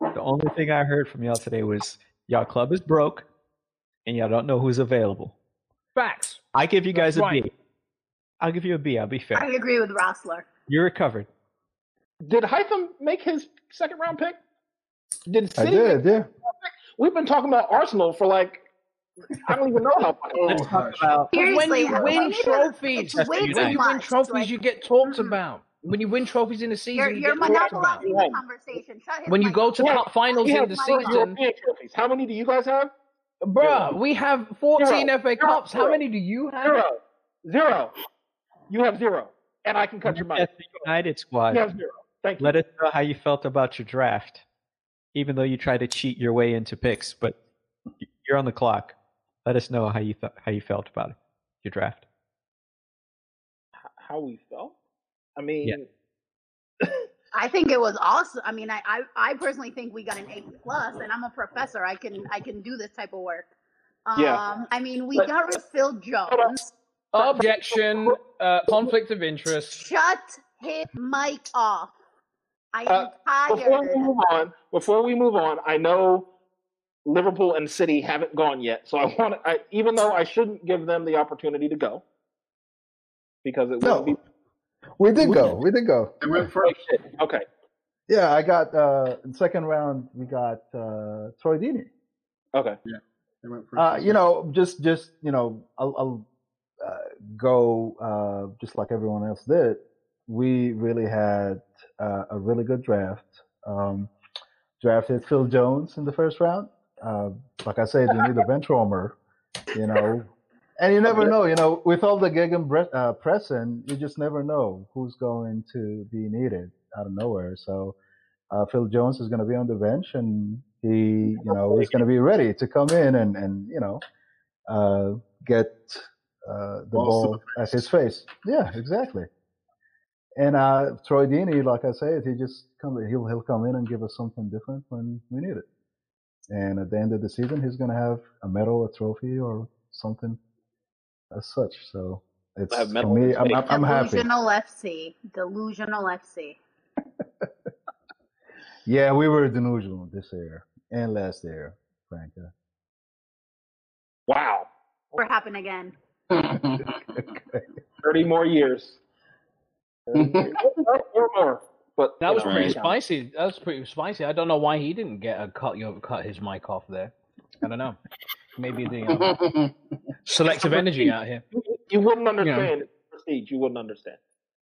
the only thing I heard from y'all today was y'all club is broke and y'all don't know who's available. Facts. I give you guys That's a B. right. will give you a B. I'll be fair. I agree with Rosler. You're recovered. Did Hytham make his second round pick? Did I City did, yeah. We've been talking about Arsenal for like I don't even know how long. Let's talk about But when you win we need to- trophies, it's That's way United. too when you win trophies, Like, you get talked Mhm. about. When you win trophies in the season, you're you you're get talked about. monopolizing the conversation. Shut When you go to Yeah. finals We in the season, How many do you guys have? bruh, Zero. we have 14 Zero. FA Zero. Cups. How many do you have? Zero. Zero. You have zero. And I can cut your mic. Manchester United squad. You have zero. Thank you. Let us know how you felt about your draft, even though you try to cheat your way into picks. But you're on the clock. Let us know how you th- how you felt about it, your draft. how we felt. I mean, I think it was awesome. I mean, I, I I personally think we got an A plus, and I'm a professor. I can I can do this type of work. Um, Yeah. I mean, we But- got rid of Phil. Jones. Objection, uh, conflict of interest. Shut his mic off. I Uh, am before we move on, before we move on, I know Liverpool and City haven't gone yet, so I want to, I, even though I shouldn't give them the opportunity to go because it No. wouldn't be We did go. We did go. They went first. Okay, Yeah, I got uh in second round we got uh Troy Deeney. okay. They went first. Uh, you know, just just you know, I'll, I'll uh, go uh, just like everyone else did. We really had uh, a really good draft. Um, drafted Phil Jones in the first round. Uh, like I said, you need a bench warmer, you know, and you never know. You know, with all the gig and bre- uh, pressing, you just never know who's going to be needed out of nowhere. So. Uh, Phil Jones is going to be on the bench, and he, you know, is going to be ready to come in and, and you know, uh, get uh, the ball at his face. Yeah, exactly. And uh, Troy Deeney, like I said, he just come, he'll he'll come in and give us something different when we need it. And at the end of the season, he's going to have a medal, a trophy, or something as such. So it's have medal me. I'm, face. I'm, I'm happy. Delusional FC. Delusional FC. Yeah, we were delusional this year and last year, Franca. Wow, Never happen again. thirty more years. 30 years. or, or more, but That was know, pretty yeah. spicy. That was pretty spicy. I don't know why he didn't get a cut. You cut his mic off there. I don't know. Maybe the um, selective energy out here. You wouldn't understand prestige. You wouldn't understand.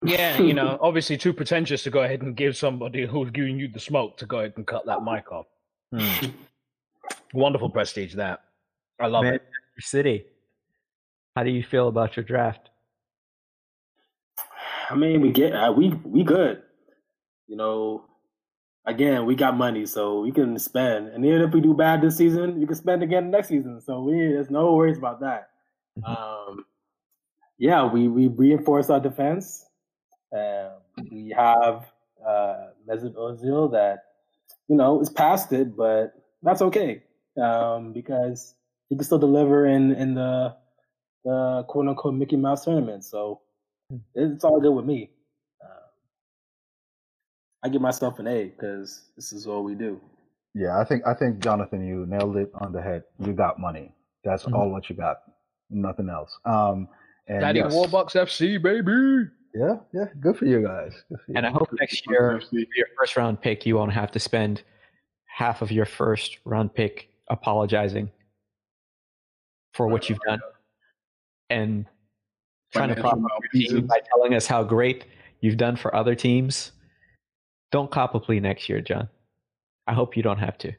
Yeah, you know, obviously too pretentious to go ahead and give somebody who's giving you the smoke to go ahead and cut that mic off. Hmm. Wonderful prestige that. I love it. Manchester City. How do you feel about your draft? I mean, we get uh, we we good. You know, again, we got money, so we can spend. And even if we do bad this season, we can spend again next season. So we there's no worries about that. Um, yeah, we we reinforce our defense. Um, we have uh, Mesut Ozil that you know is past it, but that's okay um, because he can still deliver in in the the quote unquote Mickey Mouse tournament. So it's all good with me. Uh, I give myself an A because this is what we do. Yeah, I think I think Jonathan, you nailed it on the head. You got money. That's Mhm. all what you got. Nothing else. Um, and Daddy yes, Warbucks FC, baby. Yeah, yeah. Good for you guys. For you. And I hope next year, your first round pick, you won't have to spend half of your first round pick apologizing for what you've done and trying to Financial prop up your team by telling us how great you've done for other teams. Don't cop a plea next year, Jon. I hope you don't have to.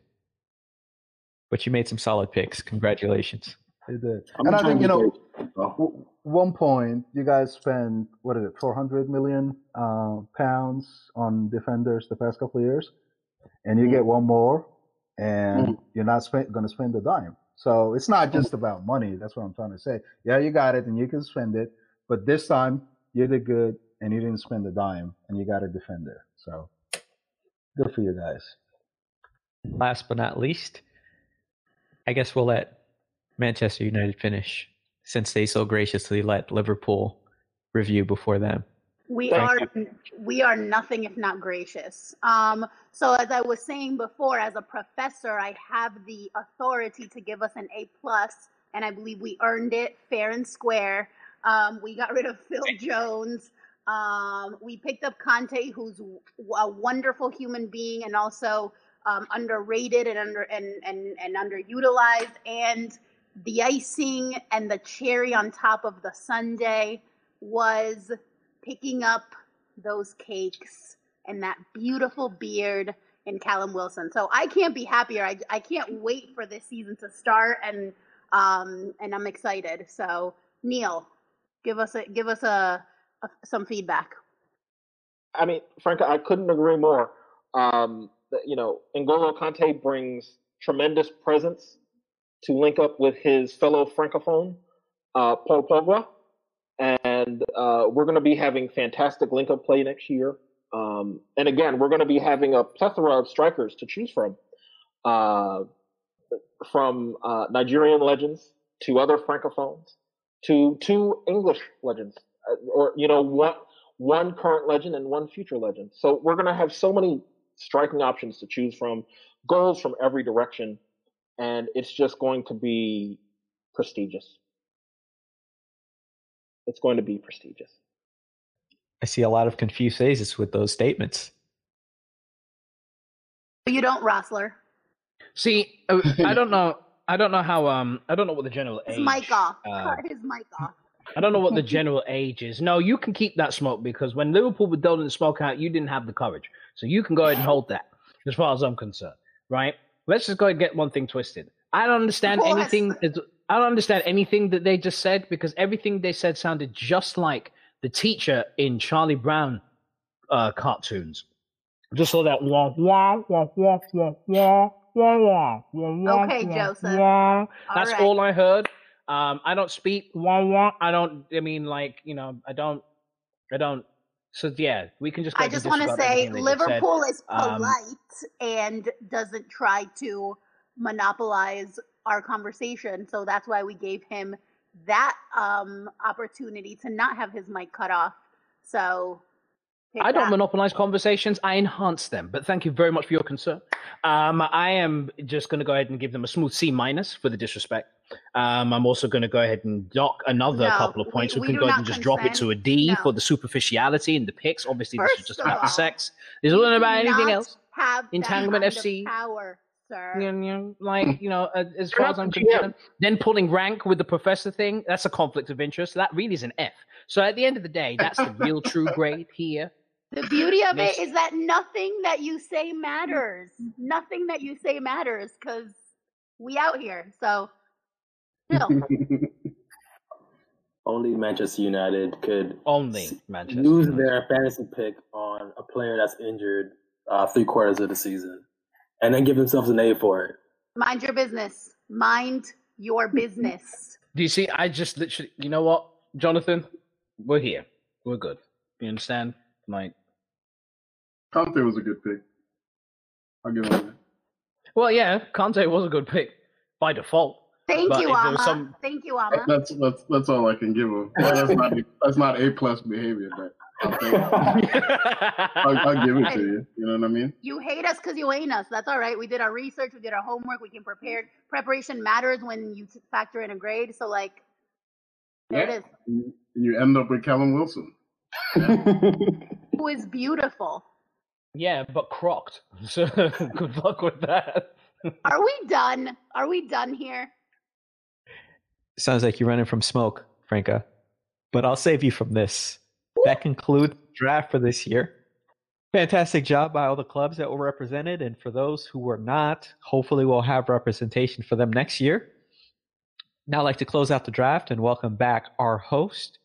But you made some solid picks. Congratulations. You did. I'm And I think you know, w- one point you guys spent what is it, four hundred million uh, pounds on defenders the past couple of years, and you get one more, and you're not spend, going to spend a dime. So it's not just about money. That's what I'm trying to say. Yeah, you got it, and you can spend it, but this time you did good, and you didn't spend a dime, and you got a defender. So good for you guys. Last but not least, I guess we'll let Manchester United finish since they so graciously let Liverpool review before them. We Thank are we are nothing if not gracious. Um, so as I was saying before, as a professor, I have the authority to give us an A plus, and I believe we earned it fair and square. Um, we got rid of Phil Jones. Um, we picked up Kante, who's a wonderful human being and also um, underrated and under and, and and underutilized. And the icing and the cherry on top of the sundae was picking up those cakes and that beautiful beard in Callum Wilson. So I can't be happier. I, I can't wait for this season to start and um and I'm excited. So Neal, give us a give us a, a some feedback. I mean, Frank, I couldn't agree more. Um, you know, N'Golo Kante brings tremendous presence to link up with his fellow francophone, uh, Paul Pogba, and uh, we're going to be having fantastic link up play next year. Um, and again, we're going to be having a plethora of strikers to choose from, uh, from uh, Nigerian legends to other francophones to two English legends, uh, or you know, one one current legend and one future legend. So we're going to have so many striking options to choose from, goals from every direction, and it's just going to be prestigious. It's going to be prestigious. I see a lot of confused faces with those statements. You don't, Rosler. See, uh, I don't know. I don't know how. Um, I don't know what the general His age. mic off. uh, Cut his mic off. I don't know what the general age is. No, you can keep that smoke because when Liverpool were doling the smoke out, you didn't have the courage. So you can go ahead and hold that, as far as I'm concerned. Right? Let's just go and get one thing twisted. I don't understand Of anything. I don't understand anything that they just said because everything they said sounded just like the teacher in Charlie Brown uh, cartoons. Just saw that wah wah wah wah wah wah wah wah wah wah. Okay, wah, Joseph. wah. All That's right. all I heard. Um, I don't speak wah wah. I don't. I mean, like you know, I don't. I don't. So yeah, we can just. Go I just want to say. Liverpool is Um, polite and doesn't try to monopolize our conversation. So that's why we gave him that um, opportunity to not have his mic cut off. So I don't that. monopolize conversations. I enhance them. But thank you very much for your concern. Um, I am just going to go ahead and give them a smooth C minus for the disrespect. Um, I'm also going to go ahead and dock another No, couple of points. we- We, can go ahead and just drop it to a D No. for the superficiality and the picks. Obviously, this is just about the all, sex. This isn't about anything else. Have Entanglement FC. power, sir. You know, like you know, uh, as You're far as I'm the concerned, then pulling rank with the professor thing, that's a conflict of interest. That really is an F. So at the end of the day, that's the real true grade here. The beauty of Miss- it is that nothing that you say matters. Nothing that you say matters because we out here. So, still, Only Manchester United could Only Manchester. lose United. their fantasy pick on a player that's injured uh, three quarters of the season, and then give themselves an A for it. mind your business. Mind your business. Do you see? I just literally, you know what, Jonathan? We're here. We're good. You understand? Like, Kante was a good pick. I'll give him that. well, yeah, Kante was a good pick by default. Thank But you, if Ama. some- Thank you, Ama. That's that's that's all I can give him. That's not that's not a plus behavior, but I'll. I'll, I'll give it to you. You know what I mean? You hate us because you ain't us. That's all right. We did our research. We did our homework. We came prepared. Preparation matters when you factor in a grade. So, like, there Yeah. it is. You- You end up with Callum Wilson. Who is beautiful. yeah, but crocked. So good luck with that. Are we done? Are we done here? Sounds like you're running from smoke, Franca. But I'll save you from this. That concludes the draft for this year. Fantastic job by all the clubs that were represented. And for those who were not, hopefully we'll have representation for them next year. Now I'd like to close out the draft and welcome back our host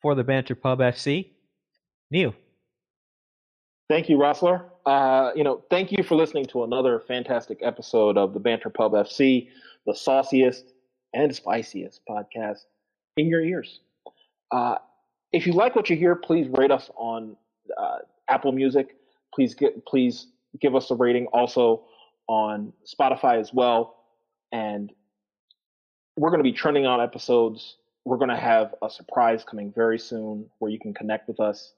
for the Banter Pub FC, Neal. Thank you, Rosler. Uh, you know, thank you for listening to another fantastic episode of the Banter Pub FC, the sauciest and spiciest podcast in your ears. Uh, if you like what you hear, please rate us on uh, Apple Music. Please get please give us a rating also on Spotify as well. And we're going to be trending on episodes. We're going to have a surprise coming very soon where you can connect with us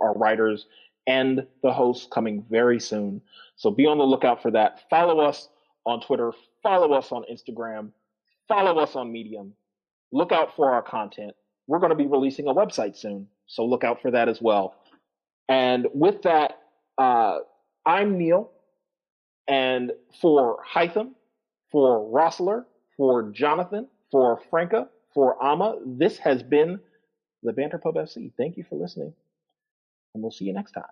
our writers and the hosts coming very soon. So be on the lookout for that. Follow us on Twitter, follow us on Instagram, follow us on Medium. Look out for our content. We're going to be releasing a website soon, so look out for that as well. And with that, uh, I'm Neal, and for Hytham, for Rosler, for Jonathan, for Franca, for Ama, this has been the Banter Pub FC. Thank you for listening, and we'll see you next time.